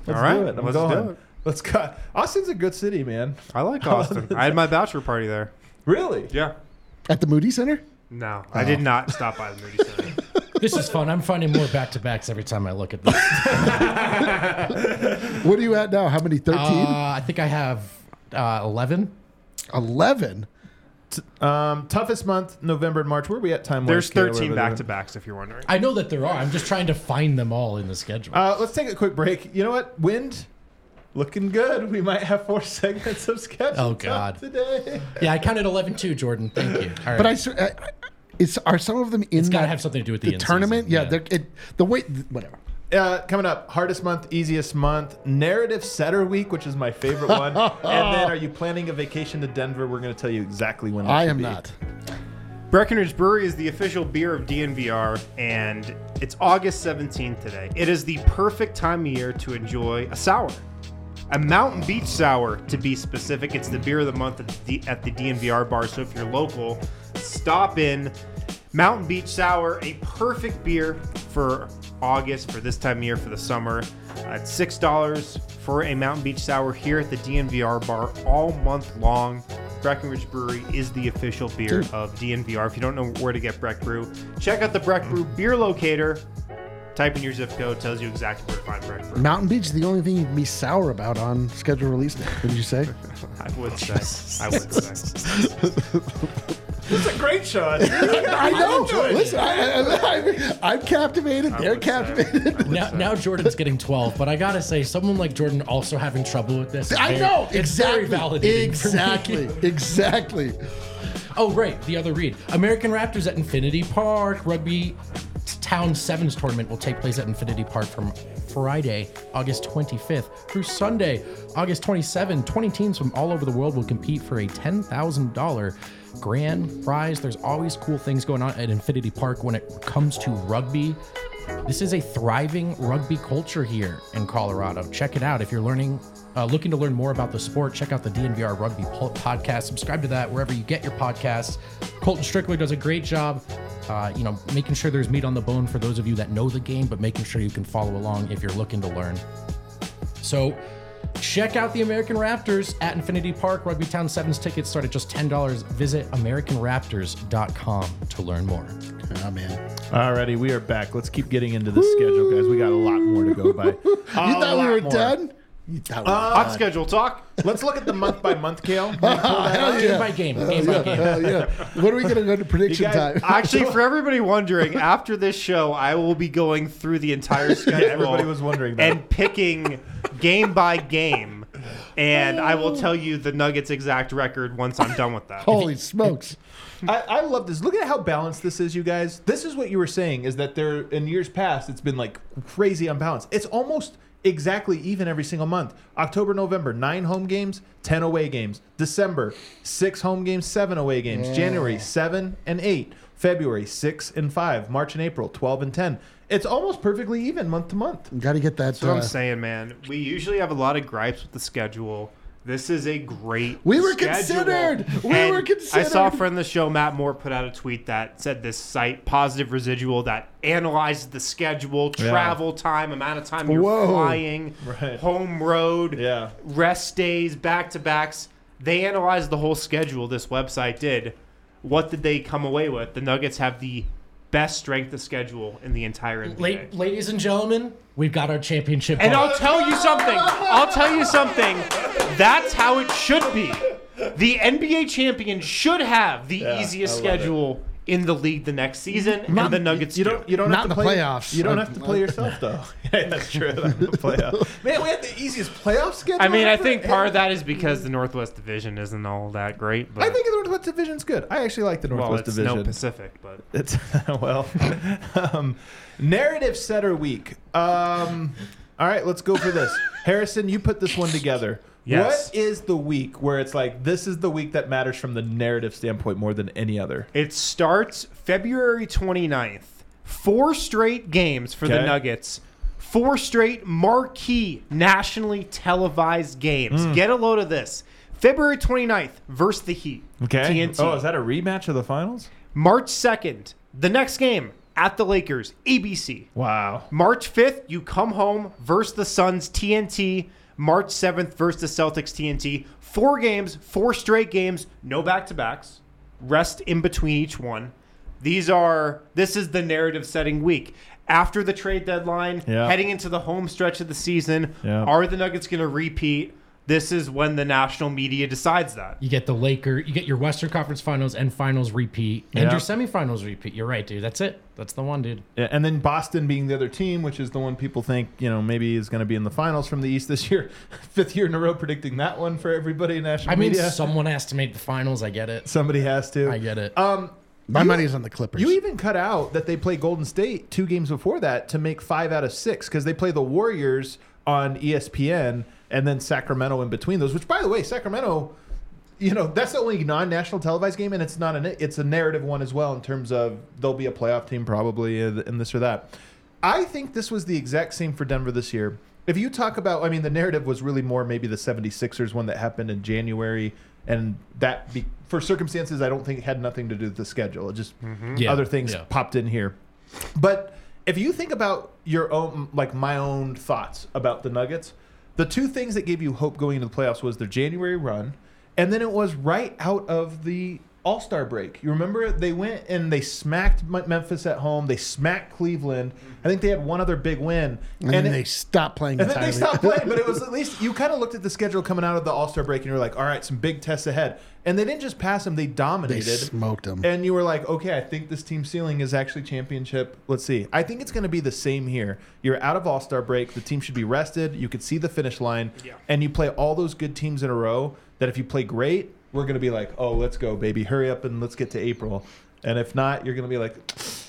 Let's All right, do it. I'm let's going. do it. Let's go. Austin's a good city, man. I like *laughs* Austin. I had my bachelor party there. Really? Yeah. At the Moody Center? No, I did not stop by the Moody Center. *laughs* this is fun. I'm finding more back to backs every time I look at this. *laughs* What are you at now? How many? 13? Uh, I think I have uh, eleven. 11? Um, toughest month, November and March. Where are we at time? There's 13 back to backs, if you're wondering. I know that there are. I'm just trying to find them all in the schedule. Uh, let's take a quick break. You know what? Wind looking good. We might have four *laughs* segments of sketch. Oh, God. Today. yeah, I counted 11 too, Jordan. Thank you. All right. But I, I, I- it's, are some of them in it's got to have something to do with the, the tournament? Yeah, they're it, the way, whatever. Uh, coming up, hardest month, easiest month, narrative setter week, which is my favorite one. *laughs* and then, are you planning a vacation to Denver? We're going to tell you exactly when. I am be. not. Breckenridge Brewery is the official beer of DNVR, and it's August 17th today. It is the perfect time of year to enjoy a sour. A Mountain Beach Sour, to be specific. It's the beer of the month at the, at the DNVR bar. So if you're local, stop in. Mountain Beach Sour, a perfect beer for August for this time of year for the summer. Uh, it's six dollars for a Mountain Beach Sour here at the DNVR bar all month long. Breckenridge Brewery is the official beer of DNVR. If you don't know where to get Breck Brew, check out the Breck Brew beer locator. Type in your zip code, tells you exactly where to find Breck Brew. Mountain Beach is the only thing you can be sour about on scheduled release day. What did you say? *laughs* I would say. I would say. *laughs* It's a great show. *laughs* I know. enjoyed it. Listen, I, I, am captivated. They're captivated. Now, now Jordan's getting 12, but I gotta say, someone like Jordan also having trouble with this. I very- know it's exactly. very validating. for me. Exactly. Exactly. Oh, right. The other read. American Raptors at Infinity Park. Rugby Town Sevens tournament will take place at Infinity Park from Friday, August 25th through Sunday, August 27. 20 teams from all over the world will compete for a $10,000 grand prize. There's always cool things going on at Infinity Park when it comes to rugby. This is a thriving rugby culture here in Colorado. Check it out. If you're learning, uh, looking to learn more about the sport, check out the DNVR Rugby podcast. Subscribe to that wherever you get your podcasts. Colton Strickler does a great job, uh, you know, making sure there's meat on the bone for those of you that know the game, but making sure you can follow along if you're looking to learn. So check out the American Raptors at Infinity Park. Rugby Town Sevens tickets start at just $10. Visit AmericanRaptors.com to learn more. Oh man. Alrighty, we are back. Let's keep getting into the schedule, guys. We got a lot more to go by. *laughs* You thought we were done? You thought uh, Hot schedule talk. Let's look at the month by month, Kale. *laughs* Hell Game yeah. by game, Hell game by game. Hell yeah. What are we going to go to prediction guys- time? Actually, for *laughs* everybody wondering, after this show, I will be going through the entire schedule. everybody was wondering that. And picking game by game. And I will tell you the Nuggets' exact record once I'm done with that. Holy smokes. I, I love this. Look at how balanced this is, you guys. This is what you were saying is that there in years past it's been like crazy unbalanced. It's almost exactly even every single month. October, November, nine home games, ten away games. December, six home games, seven away games. January, seven and eight. February, six and five. March and April, twelve and ten. It's almost perfectly even month to month. Got to get that. That's what uh, I'm saying, man. We usually have a lot of gripes with the schedule. This is a great. We were schedule. considered. We And were considered. I saw a friend of the show, Matt Moore, put out a tweet that said this site, Positive Residual, that analyzes the schedule, Yeah. travel time, amount of time you're Whoa. flying, Right. home road, Yeah. rest days, back to backs. They analyzed the whole schedule. This website did. What did they come away with? The Nuggets have the best strength of schedule in the entire NBA. La- ladies and gentlemen, we've got our championship. And belt. I'll tell you something. I'll tell you something. That's how it should be. The NBA champion should have the easiest I love it. schedule in the league the next season, Not- and the Nuggets You do. don't. You don't Not have to the play playoffs. You don't have to play yourself though. *laughs* yeah, that's true. The playoff. *laughs* Man, we had the easiest playoff schedule. I mean, I think part of that is because the Northwest Division isn't all that great. But I think the Northwest Division's good. I actually like the Northwest well, Northwest it's Division. no Pacific, but It's *laughs* well, um, narrative setter week. Um, all right, let's go for this. *laughs* Harrison, you put this one together. Yes. What is the week where it's like this is the week that matters from the narrative standpoint more than any other? it starts February 29th. Four straight games for the Okay. Nuggets. Four straight marquee nationally televised games. Hmm. Get a load of this. February 29th versus the Heat. TNT. Oh, is that a rematch of the finals? March 2nd, the next game at the Lakers, ABC. Wow. March 5th, you come home versus the Suns, TNT. March 7th versus the Celtics, TNT. Four games, four straight games, no back to backs. Rest in between each one. These are, this is the narrative setting week. After the trade deadline, Yeah. heading into the home stretch of the season, Yeah. are the Nuggets going to repeat? This is when the national media decides that. You get the Laker, you get your Western Conference Finals and Finals repeat, and Yeah. your semifinals repeat. You're right, dude. That's it. That's the one, dude. Yeah, and then Boston being the other team, which is the one people think you know maybe is going to be in the finals from the East this year. *laughs* Fifth year in a row predicting that one for everybody in national I mean, media. someone has to make the finals. I get it. Somebody has to. I get it. Um, My you- money's on the Clippers. You even cut out that they play Golden State two games before that to make five out of six because they play the Warriors on ESPN and then Sacramento in between those. Which, by the way, Sacramento, you know, that's the only non-national televised game, and it's not an it's a narrative one as well in terms of they'll be a playoff team probably and this or that. I think this was the exact same for Denver this year. If you talk about, I mean, the narrative was really more maybe the 76ers one that happened in January, and that be, for circumstances I don't think had nothing to do with the schedule. It just mm-hmm. Yeah, other things yeah. popped in here. But if you think about your own, like my own thoughts about the Nuggets, the two things that gave you hope going into the playoffs was their January run, and then it was right out of the All Star break. You remember they went and they smacked Memphis at home. They smacked Cleveland. I think they had one other big win, And, then it- they stopped playing and then they stopped playing, but it was *laughs* at least you kind of looked at the schedule coming out of the All Star break, and you were like, "All right, some big tests ahead." And they didn't just pass them; they they dominated. smoked them. And you were like, "Okay, I think this team ceiling is actually championship." Let's see. I think it's going to be the same here. You're out of All Star break; the team should be rested. You could see the finish line, Yeah. and you play all those good teams in a row. That if you play great, we're going to be like, "Oh, let's go, baby! Hurry up and let's get to April." And if not, you're going to be like,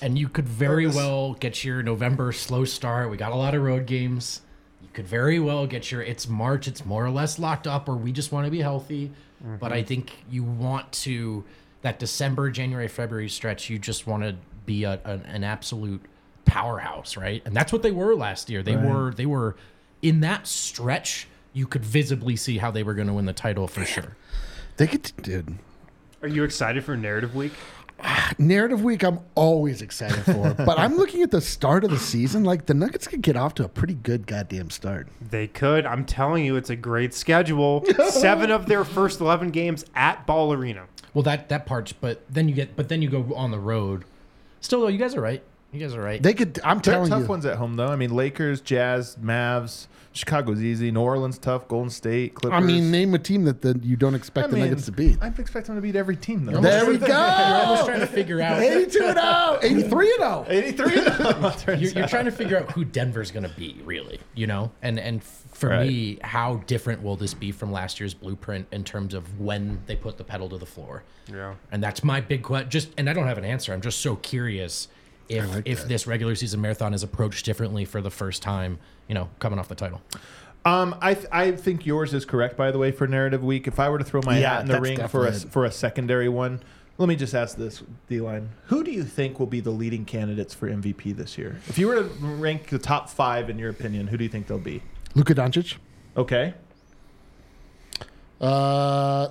And you could very Nervous. well get your November slow start. We got a lot of road games. You could very well get your it's March, it's more or less locked up, or we just want to be healthy. But I mm-hmm. think you want to that December, January, February stretch. You just want to be a, an, an absolute powerhouse, right? And that's what they were last year. They were they were in that stretch. You could visibly see how they were going to win the title for sure. They get to, dude. Are you excited for Narrative Week? *sighs* Narrative week, I'm always excited for, *laughs* but I'm looking at the start of the season. Like the Nuggets could get off to a pretty good goddamn start. They could. I'm telling you, it's a great schedule. *laughs* Seven of their first 11 games at Ball Arena. Well, that that part's, but then you get, but then you go on the road. Still, though, you guys are right. You guys are right. They could. I'm They're telling tough you, ones at home, though. I mean, Lakers, Jazz, Mavs, Chicago's easy. New Orleans tough. Golden State, Clippers. I mean, name a team that the, you don't expect I the mean, Nuggets to beat. I expect them to beat every team, though. There we go. *laughs* You're almost trying to figure out. 82 and 0, 83 and 0. 83 You're, you're trying to figure out who Denver's going to be, really. You know, and and for Right. me, how different will this be from last year's blueprint in terms of when they put the pedal to the floor? Yeah. And that's my big question. Just and I don't have an answer. I'm just so curious if like if that. this regular season marathon is approached differently for the first time. You know, coming off the title. Um, I th- I think yours is correct, by the way, for narrative week. If I were to throw my Yeah, hat in the ring for a definitely- for a secondary one, let me just ask this, D-line: Who do you think will be the leading candidates for MVP this year? If you were to rank the top five in your opinion, who do you think they'll be? Luka Doncic. Okay, Uh,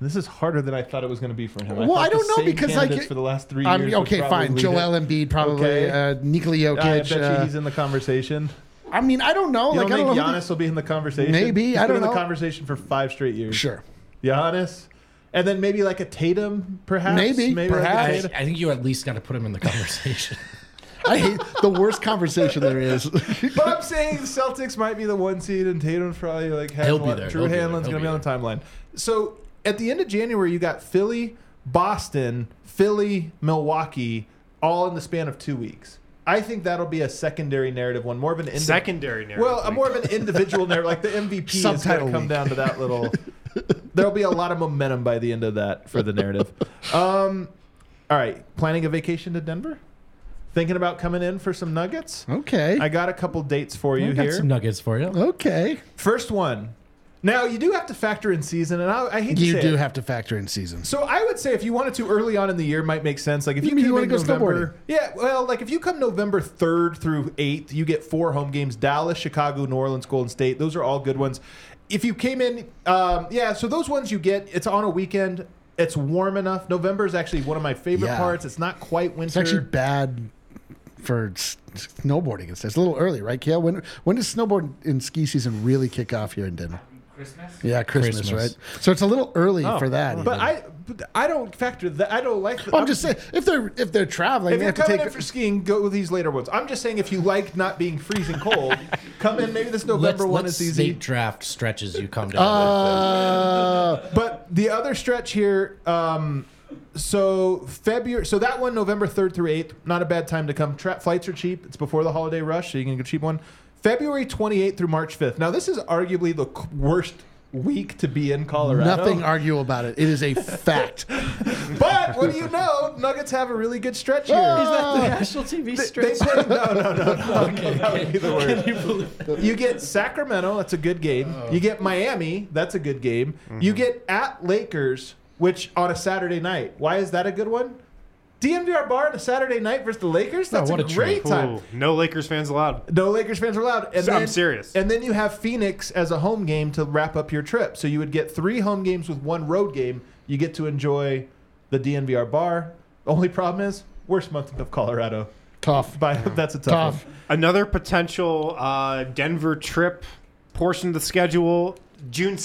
this is harder than I thought it was going to be for him. Well, thought I don't the know, same because, like, candidates for the last three I'm years. okay, fine. Joel it. Embiid, probably. Okay. Uh, Nikola Jokic. I bet uh, you he's in the conversation. I mean, I don't know. You like, don't I think don't know. who Giannis will be in the conversation? Maybe, He's I don't know. in the conversation for five straight years. Sure. Giannis, and then maybe like a Tatum, perhaps. Maybe, like a perhaps. I, I think you at least got to put him in the conversation. *laughs* I hate the worst conversation there is. *laughs* But I'm saying the Celtics might be the one seed, and Tatum's probably like has He'll be there. Drew He'll be there. Hanlen's going to be be on the timeline. So at the end of January, you got Philly, Boston, Philly, Milwaukee, all in the span of two weeks. I think that'll be a secondary narrative one, more of an indi- Secondary narrative. Well, a week. more of an individual narrative, like the MVP is going to come down to that little. *laughs* There'll be a lot of momentum by the end of that for the narrative. Um, all right, planning a vacation to Denver. Thinking about coming in for some nuggets. okay. I got a couple dates for you I got here. some nuggets for you. okay. First one. Now you do have to factor in season, and I, I hate to say You say do it. have to factor in seasons. So I would say if you wanted to early on in the year, might make sense. Like if you, You mean came you wanna in go November, yeah. Well, like if you come November third through eighth, you get four home games: Dallas, Chicago, New Orleans, Golden State. Those are all good ones. If you came in, um, yeah. So those ones you get. It's on a weekend. It's warm enough. November is actually one of my favorite Yeah. parts. It's not quite winter. It's actually bad for s- snowboarding. It's, it's a little early, right, Kale? When when does snowboard and ski season really kick off here in Denver? Christmas? Yeah, Christmas, Christmas. right? So it's a little early Oh, for that. but even. I, but I don't factor that. I don't like. Well, I'm just saying if they're if they're traveling, If they you're have to coming take. in for skiing, go with these later ones. I'm just saying if you like not being freezing cold, *laughs* come in. Maybe this November Let's, one let's is easy. state draft stretches you come down. uh, But the other stretch here, um, so February, so that one November third through eighth, not a bad time to come. Tra- flights are cheap. It's before the holiday rush, so you can get a cheap one. February 28th through March 5th. Now this is arguably the worst week to be in Colorado. nothing arguable about it. It is a fact. *laughs* But what do you know? Nuggets have a really good stretch here. Oh, national TV They play, no, no, no, no. *laughs* that would be the word. You get Sacramento, that's a good game. Oh. You get Miami, that's a good game. You mm-hmm. get at Lakers, which on a Saturday night. Why is that a good one? DNVR bar on a Saturday night versus the Lakers. That's what a a great treat. time. Ooh, no Lakers fans allowed. No Lakers fans allowed. And I'm then- serious. And then you have Phoenix as a home game to wrap up your trip. So you would get three home games with one road game. You get to enjoy the DNVR bar. The only problem is worst month of Colorado. Tough. By, *laughs* that's a tough, Tough. one. Another potential uh, Denver trip portion of the schedule, June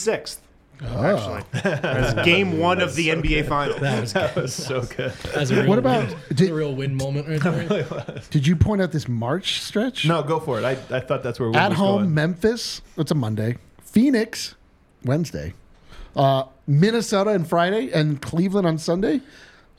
6th. Actually, *laughs* as game one of the NBA Finals. That was *laughs* That was so good. That's a real What about- win. did- a real win moment right *laughs* there. Did you point out this March stretch? No, go for it. I, I thought that's where we At was home, going. Memphis. It's a Monday. Phoenix, Wednesday. Uh, Minnesota and Friday, and Cleveland on Sunday.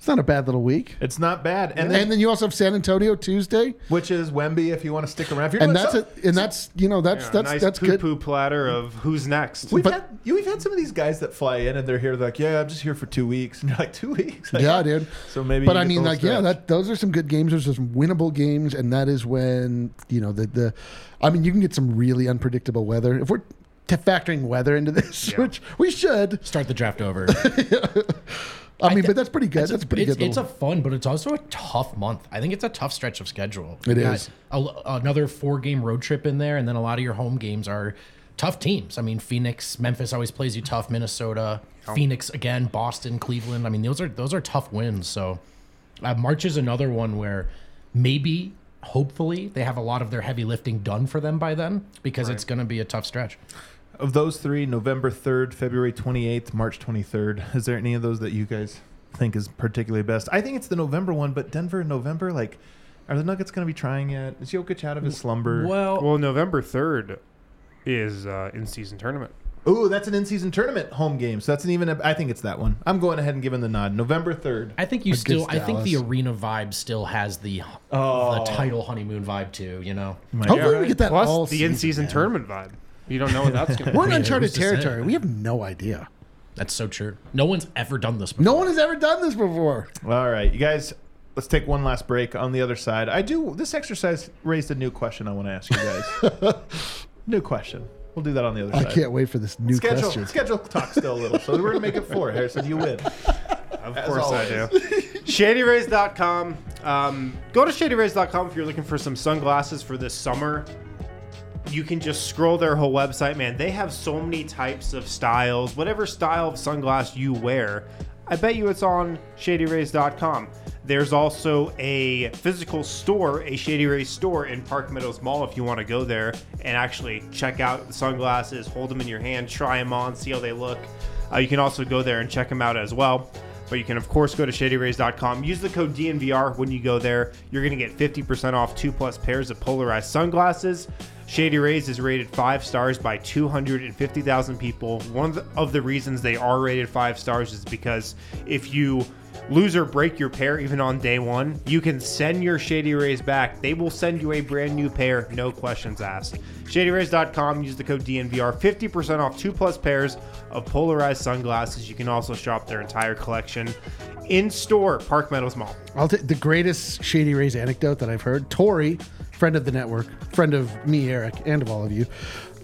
It's not a bad little week. It's not bad, and And then, then you also have San Antonio Tuesday, which is Wemby if you want to stick around. If you're and that's some- it. And that's you know that's Yeah, that's nice that's poo good. poo platter of who's next. We've But- had you, we've had some of these guys that fly in and they're here. Like, yeah, I'm just here for two weeks, and you're like, two weeks. Like, *laughs* Yeah, dude. So maybe. But I mean, the whole like, yeah, that those are some good games. Those are some winnable games, and that is when you know the the. I mean, you can get some really unpredictable weather if we're t- factoring weather into this, *laughs* Yeah. which we should. Start the draft over. *laughs* I mean, thi- but that's pretty good. That's a pretty it's, good. It's a fun, but it's also a tough month. I think it's a tough stretch of schedule. It You is. a- another four game road trip in there, and then a lot of your home games are tough teams. I mean, Phoenix, Memphis always plays you tough. Minnesota, Phoenix again, Boston, Cleveland. I mean, those are those are tough wins. So uh, March is another one where maybe. Hopefully, they have a lot of their heavy lifting done for them by then because it's going to be a tough stretch. Of those three, November 3rd, February 28th, March 23rd, is there any of those that you guys think is particularly best? I think it's the November one, but Denver in November, like, are the Nuggets going to be trying yet? Is Jokic out of his slumber? Well, Well, November 3rd is uh, in season tournament. Ooh, that's an in-season tournament home game. So that's an even. I think it's that one. I'm going ahead and giving the nod. November 3rd. I think you Against still. I think the arena vibe still has the Oh. the title honeymoon vibe too. You know, My Hopefully, God. we get that Plus all the season, in-season man. tournament vibe. You don't know what that's going *laughs* to We're in uncharted who's to say? territory. We have no idea. that's so true. No one's ever done this before. No one has ever done this before. All right, you guys. Let's take one last break. On the other side, I do. This exercise raised a new question. I want to ask you guys. *laughs* new question. We'll do that on the other I side. can't wait for this new schedule question. schedule talk still a little, so we're gonna make it four. Harrison, you win. Of As course I do. *laughs* ShadyRays.com. Um, go to ShadyRays.com if you're looking for some sunglasses for this summer. You can just scroll their whole website, man. They have so many types of styles. Whatever style of sunglass you wear, I bet you it's on ShadyRays.com. There's also a physical store, a Shady Rays store in Park Meadows Mall if you want to go there and actually check out the sunglasses, hold them in your hand, try them on, see how they look. Uh, you can also go there and check them out as well. But you can, of course, go to shadyrays.com. Use the code DNVR when you go there. You're going to get 50% off two plus pairs of polarized sunglasses. Shady Rays is rated five stars by 250,000 people. One of the, reasons they are rated five stars is because if you lose or break your pair even on day one, you can send your Shady Rays back. They will send you a brand new pair, no questions asked. ShadyRays.com, use the code DNVR, 50% off two plus pairs of polarized sunglasses. You can also shop their entire collection in store, Park Meadows Mall. I'll take the greatest Shady Rays anecdote that I've heard. Tori, friend of the network, friend of me, Eric, and of all of you,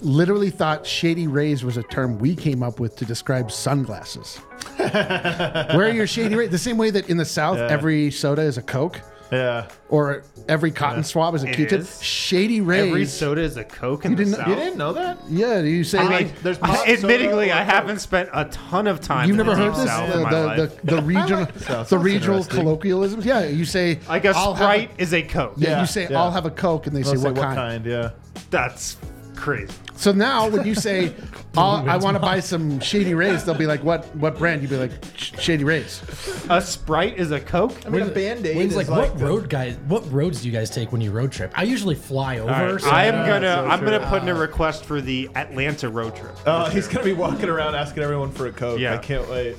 literally thought Shady Rays was a term we came up with to describe sunglasses. Where are your Shady Rays? The same way that in the South, every soda is a Coke Yeah. or every cotton swab is a Q-tip. is. Shady Rays. Every soda is a Coke in the didn't- South. You didn't know that? yeah, you say I like mean, there's I- pop soda admittedly, I haven't spent a ton of time. You've in never the heard Deep this? South The, in my the, life. the, *laughs* the regional, the the regional interesting. colloquialisms. Yeah, you say like a I'll have a- Sprite is a Coke. yeah, Yeah, you say yeah. I'll have a Coke, and they say, say what, kind? Yeah. That's crazy. So now, when you say *laughs* oh, I'll, want to buy some Shady Rays, they'll be like, "What? What brand?" You'd be like, "Shady Rays." A Sprite is a Coke. I mean, a band-aid Wayne's is like, like, what the- road guys? What roads do you guys take when you road trip? I usually fly over. so I am Yeah, gonna so I'm gonna put in a request for the Atlanta road trip. Oh, he's gonna be walking around asking everyone for a coke. Yeah. I can't wait.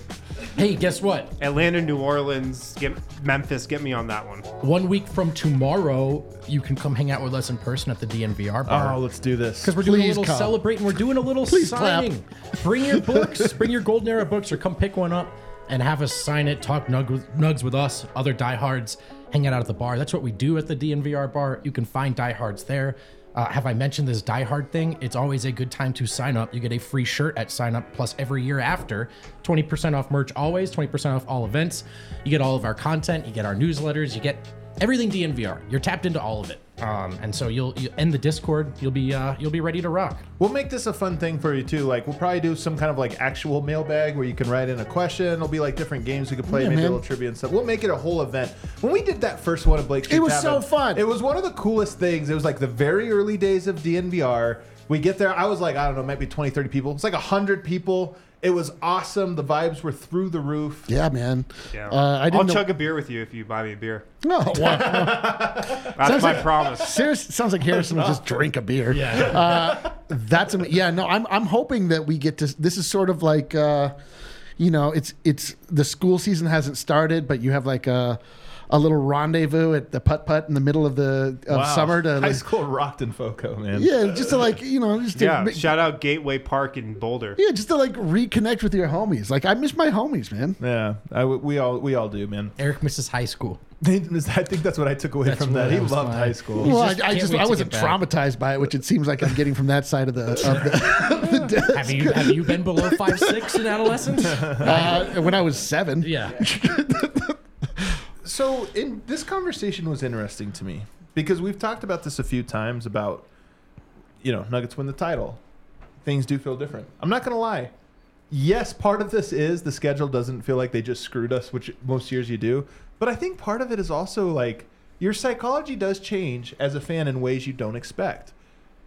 Hey, guess what? Atlanta, New Orleans, get, Memphis, get me on that one. One week from tomorrow, you can come hang out with us in person at the DNVR bar. Oh, let's do this. because we're doing Please a little come. celebrating. We're doing a little Please clap. signing. Bring your books. *laughs* bring your Golden Era books, or come pick one up and have us sign it. Talk nug with, nugs with us, other diehards, hang out at the bar. That's what we do at the DNVR bar. You can find diehards there. Uh, have I mentioned this Die Hard thing? It's always a good time to sign up. You get a free shirt at sign up, plus every year after, 20% off merch always, 20% off all events. You get all of our content, you get our newsletters, you get everything DNVR. You're tapped into all of it. Um, and so you'll you end the Discord. You'll be uh, you'll be ready to rock. We'll make this a fun thing for you too. Like we'll probably do some kind of like actual mailbag where you can write in a question. It'll be like different games we could play, Yeah, maybe a man. little trivia and stuff. We'll make it a whole event. When we did that first one at Blake Street It was Tavern, so fun. It was one of the coolest things. It was like the very early days of DNVR. We get there. I was like, I don't know, maybe 20, 30 people. It's like 100 people. It was awesome. The vibes were through the roof. Yeah, man. Yeah. Uh, I I'll know. chug a beer with you if you buy me a beer. Oh, wow. *laughs* That's Sounds my like- promise. Seriously, sounds like Harrison will just drink a beer. Yeah. Uh, that's am- yeah. No, I'm I'm hoping that we get to. This is sort of like, uh, you know, it's it's the school season hasn't started, but you have like a a little rendezvous at the putt putt in the middle of the of Wow. summer to High like, school rocked in Foco, man. yeah, just to like you know just to Yeah. make- Shout out Gateway Park in Boulder. yeah, just to like reconnect with your homies. Like I miss my homies, man. Yeah, I, we all we all do, man. Eric misses high school. *laughs* I think that's what I took away That's from that. He loved like- high school. Well, just- I, I just I wasn't traumatized by it, which it seems like I'm getting from that side of the, of the, *laughs* the desk. Have you have you been below five six in adolescence? *laughs* Uh, when I was seven. Yeah. So, in this conversation was interesting to me because we've talked about this a few times about, you know, Nuggets win the title. Things do feel different. I'm not going to lie. Yes, part of this is the schedule doesn't feel like they just screwed us, which most years you do. But I think part of it is also like your psychology does change as a fan in ways you don't expect.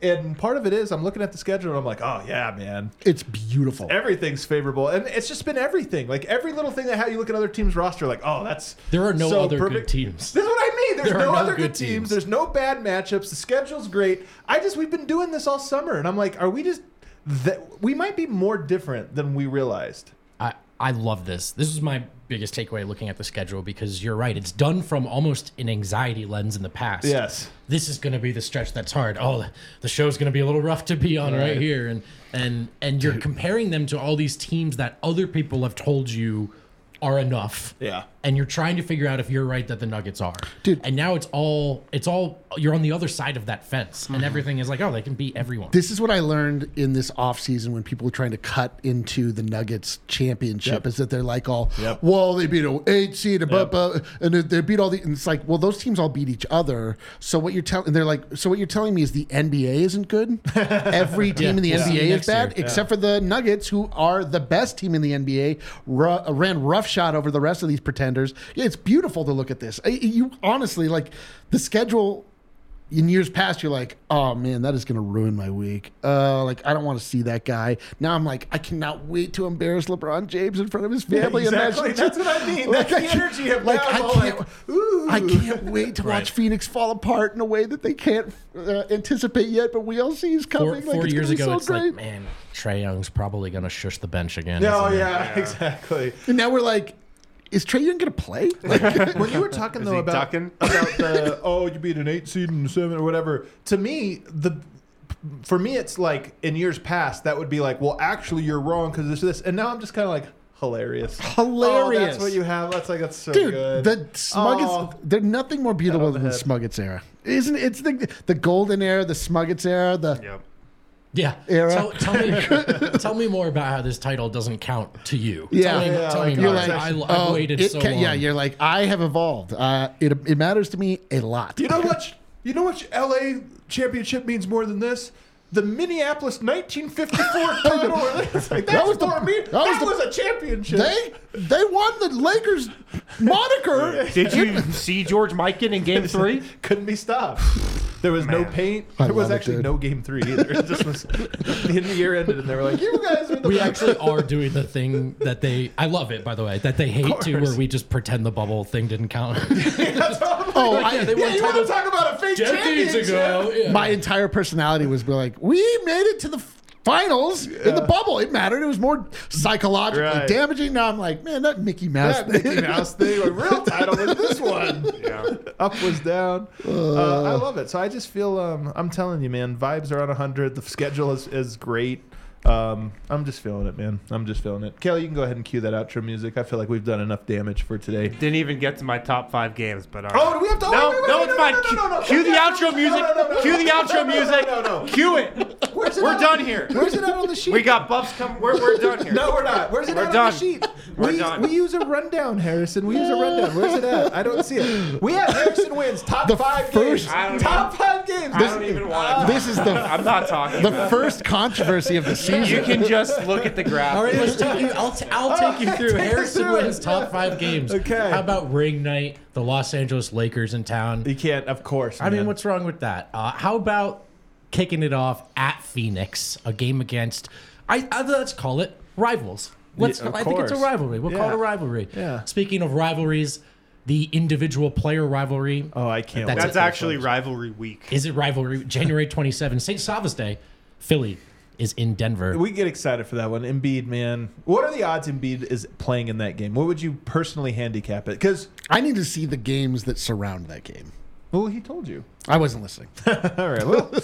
And part of it is I'm looking at the schedule and I'm like, oh, yeah, man. It's beautiful. Everything's favorable, and it's just been everything. Like every little thing that how you look at other teams' roster, like oh, that's There are no so other good teams. This is what I mean. There's There are no, no other good good teams. teams. There's no bad matchups. The schedule's great. I just we've been doing this all summer, and I'm like, are we just that we might be more different than we realized. I, love this. This is my biggest takeaway looking at the schedule because you're right. It's done from almost an anxiety lens in the past. Yes. This is going to be the stretch that's hard. Oh, the show's going to be a little rough to be on right, Right. here, and and and you're comparing them to all these teams that other people have told you are enough. Yeah. And you're trying to figure out if you're right that the Nuggets are. Dude. And now it's all it's all you're on the other side of that fence, Mm-hmm. and everything is like, oh, they can beat everyone. This is what I learned in this offseason when people were trying to cut into the Nuggets championship Yep. is that they're like all, Yep. well, they beat an eight seed, blah, blah, and they- they beat all the, and it's like, well, those teams all beat each other. So what you're telling, and they're like, so what you're telling me is the NBA isn't good? *laughs* Every team in the Yeah. NBA is year. bad, except for the Nuggets, who are the best team in the NBA, ru- ran roughshod over the rest of these pretenders. Yeah, it's beautiful to look at this. You honestly, like, the schedule in years past, you're like, oh man, that is going to ruin my week. Uh, like, I don't want to see that guy. Now I'm like, I cannot wait to embarrass LeBron James in front of his family. and exactly. That's what I mean. That's the I can't- energy of like, now. I can't, like, ooh. I can't wait to watch Right. Phoenix fall apart in a way that they can't uh, anticipate yet, but we all see he's coming. Four, like, four it's years ago, so it's great. like, man, Trae Young's probably going to shush the bench again. No, isn't yeah, *laughs* exactly. and now we're like, is Trae Young going to play? Like, *laughs* when you were talking though about ducking? *laughs* about the oh you beat an eight seed and a seven or whatever to me the for me it's like in years past that would be like well actually you're wrong because this this and now I'm just kind of like hilarious Hilarious. oh, that's what you have that's like that's so Dude, good the Smuggets, Oh. there's nothing more beautiful than the the Smuggets era. Isn't it? It's the the golden era, the Smuggets era, the Yep. Yeah. Era. Tell, tell me, *laughs* tell me more about how this title doesn't count to you. Yeah. Tell me, Yeah, tell like, me you're more. like, I, I've oh, waited it so ca- long. Yeah, you're like, I have evolved. Uh, it, it matters to me a lot. you know *laughs* what you know what LA championship means more than this the Minneapolis 1954 title. It's like, that's That was the- me. that That, was was, the- a championship. They they won the Lakers moniker. *laughs* Did you see George Mikan in Game Three? couldn't be stopped. There was no paint. I There was love it, actually dude. no game three either. It just was *laughs* the end of the year ended, and they were like, "You guys are the we best." actually are doing the thing that they. I love it, by the way, that they hate to, course. where we just pretend the bubble thing didn't count. *laughs* *laughs* Oh, I, Yeah, they Yeah, won you want to titles talk about a fake championship? Yeah. my entire personality was be like, we made it to the finals in the bubble. It mattered. It was more psychologically Right. damaging. Now I'm like, man, that Mickey Mouse. That thing. Mickey Mouse thing. The real *laughs* title was this one. Yeah. Up was down. Uh, I love it. So I just feel, um, I'm telling you, man, vibes are on 100. The schedule is, is great. Um, I'm just feeling it, man. I'm just feeling it. Kelly, you can go ahead and cue that outro music. I feel like we've done enough damage for today. Didn't even get to my top five games, but all right. Oh, do we have to? No, wait, wait, no, wait, it's fine. No, no, no, no, no. Cue the outro music. no, no, no, Cue the outro no, no, music. No, no, no. Cue it. Where's it We're on- done here. Where's it at on the sheet? *laughs* We got buffs coming. We're, we're done here. No, we're not. Where's it We're at on the sheet? We're we, done. we use a rundown, Harrison. We use a rundown. Where's it at? I don't see it. We have Harrison wins top The five first- games. I don't Top five games. I don't even want to. This is the I'm not talking. the first controversy of the it. Season. You can just look at the graph. All right, let's take you. I'll, t- I'll take you through. take Harrison through it. wins top five games. Okay. How about ring night? The Los Angeles Lakers in town. You can't, of course. I mean, what's wrong with that? Uh, how about kicking it off at Phoenix, a game against? I, I let's call it rivals. Let's. Yeah, I think it's a rivalry. We'll call it a rivalry. Yeah. Speaking of rivalries, the individual player rivalry. Oh, I can't. That's wait. That's actually rivalry week. Is it rivalry? January 27, St. Sava's Day, Philly is in Denver. We get excited for that one. Embiid, man. What are the odds Embiid is playing in that game? What would you personally handicap it? Because, I need to see the games that surround that game. well, he told you. I wasn't listening. *laughs* All right. Well, *laughs*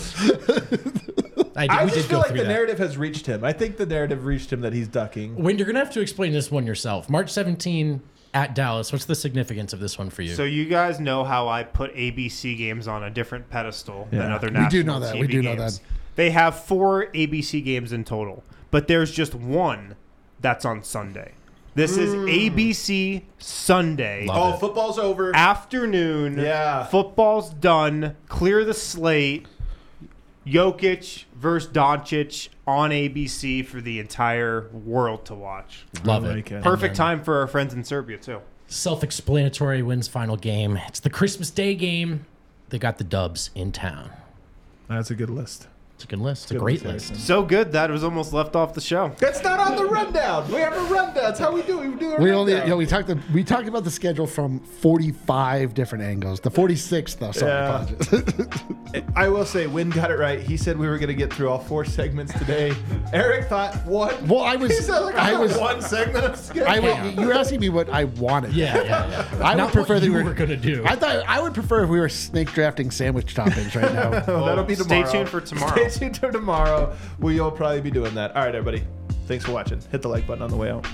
I, did, I we just did feel go like the that. narrative has reached him. I think the narrative reached him that he's ducking. When you're gonna have to explain this one yourself. March 17 at Dallas. What's the significance of this one for you? So you guys know how I put ABC games on a different pedestal than Yeah. other We national do know that. TV We do know that. They have four ABC games in total, but there's just one that's on Sunday. This is hmm. ABC Sunday Love Oh, it. football's over. afternoon. Yeah. football's done. Clear the slate. Jokic versus Doncic on ABC for the entire world to watch. Love it. like it. Perfect time for our friends in Serbia too. Self-explanatory wins final game. It's the Christmas Day game. They got the Dubs in town. That's a good list. It's a good list. It's a Good great list, list. So good that it was almost left off the show. That's not on the rundown. We have a rundown. That's how we do. it. We do a We only, you know, we talked. We talked about the schedule from forty-five different angles. The forty-sixth, though. Sorry, Yeah. apologies. *laughs* I will say, Wind got it right. He said we were going to get through all four segments today. *laughs* Eric thought what? Well, I was- He said like I I was- was one segment of schedule. I would, you were asking me what I wanted. Yeah, yeah, yeah. *laughs* I Not would prefer what that you we were gonna do. I thought I would prefer if we were snake drafting sandwich toppings right now. Oh, that'll be tomorrow. Stay tuned for tomorrow. Stay tuned for tomorrow. We'll probably be doing that. All right, everybody. Thanks for watching. Hit the like button on the way out.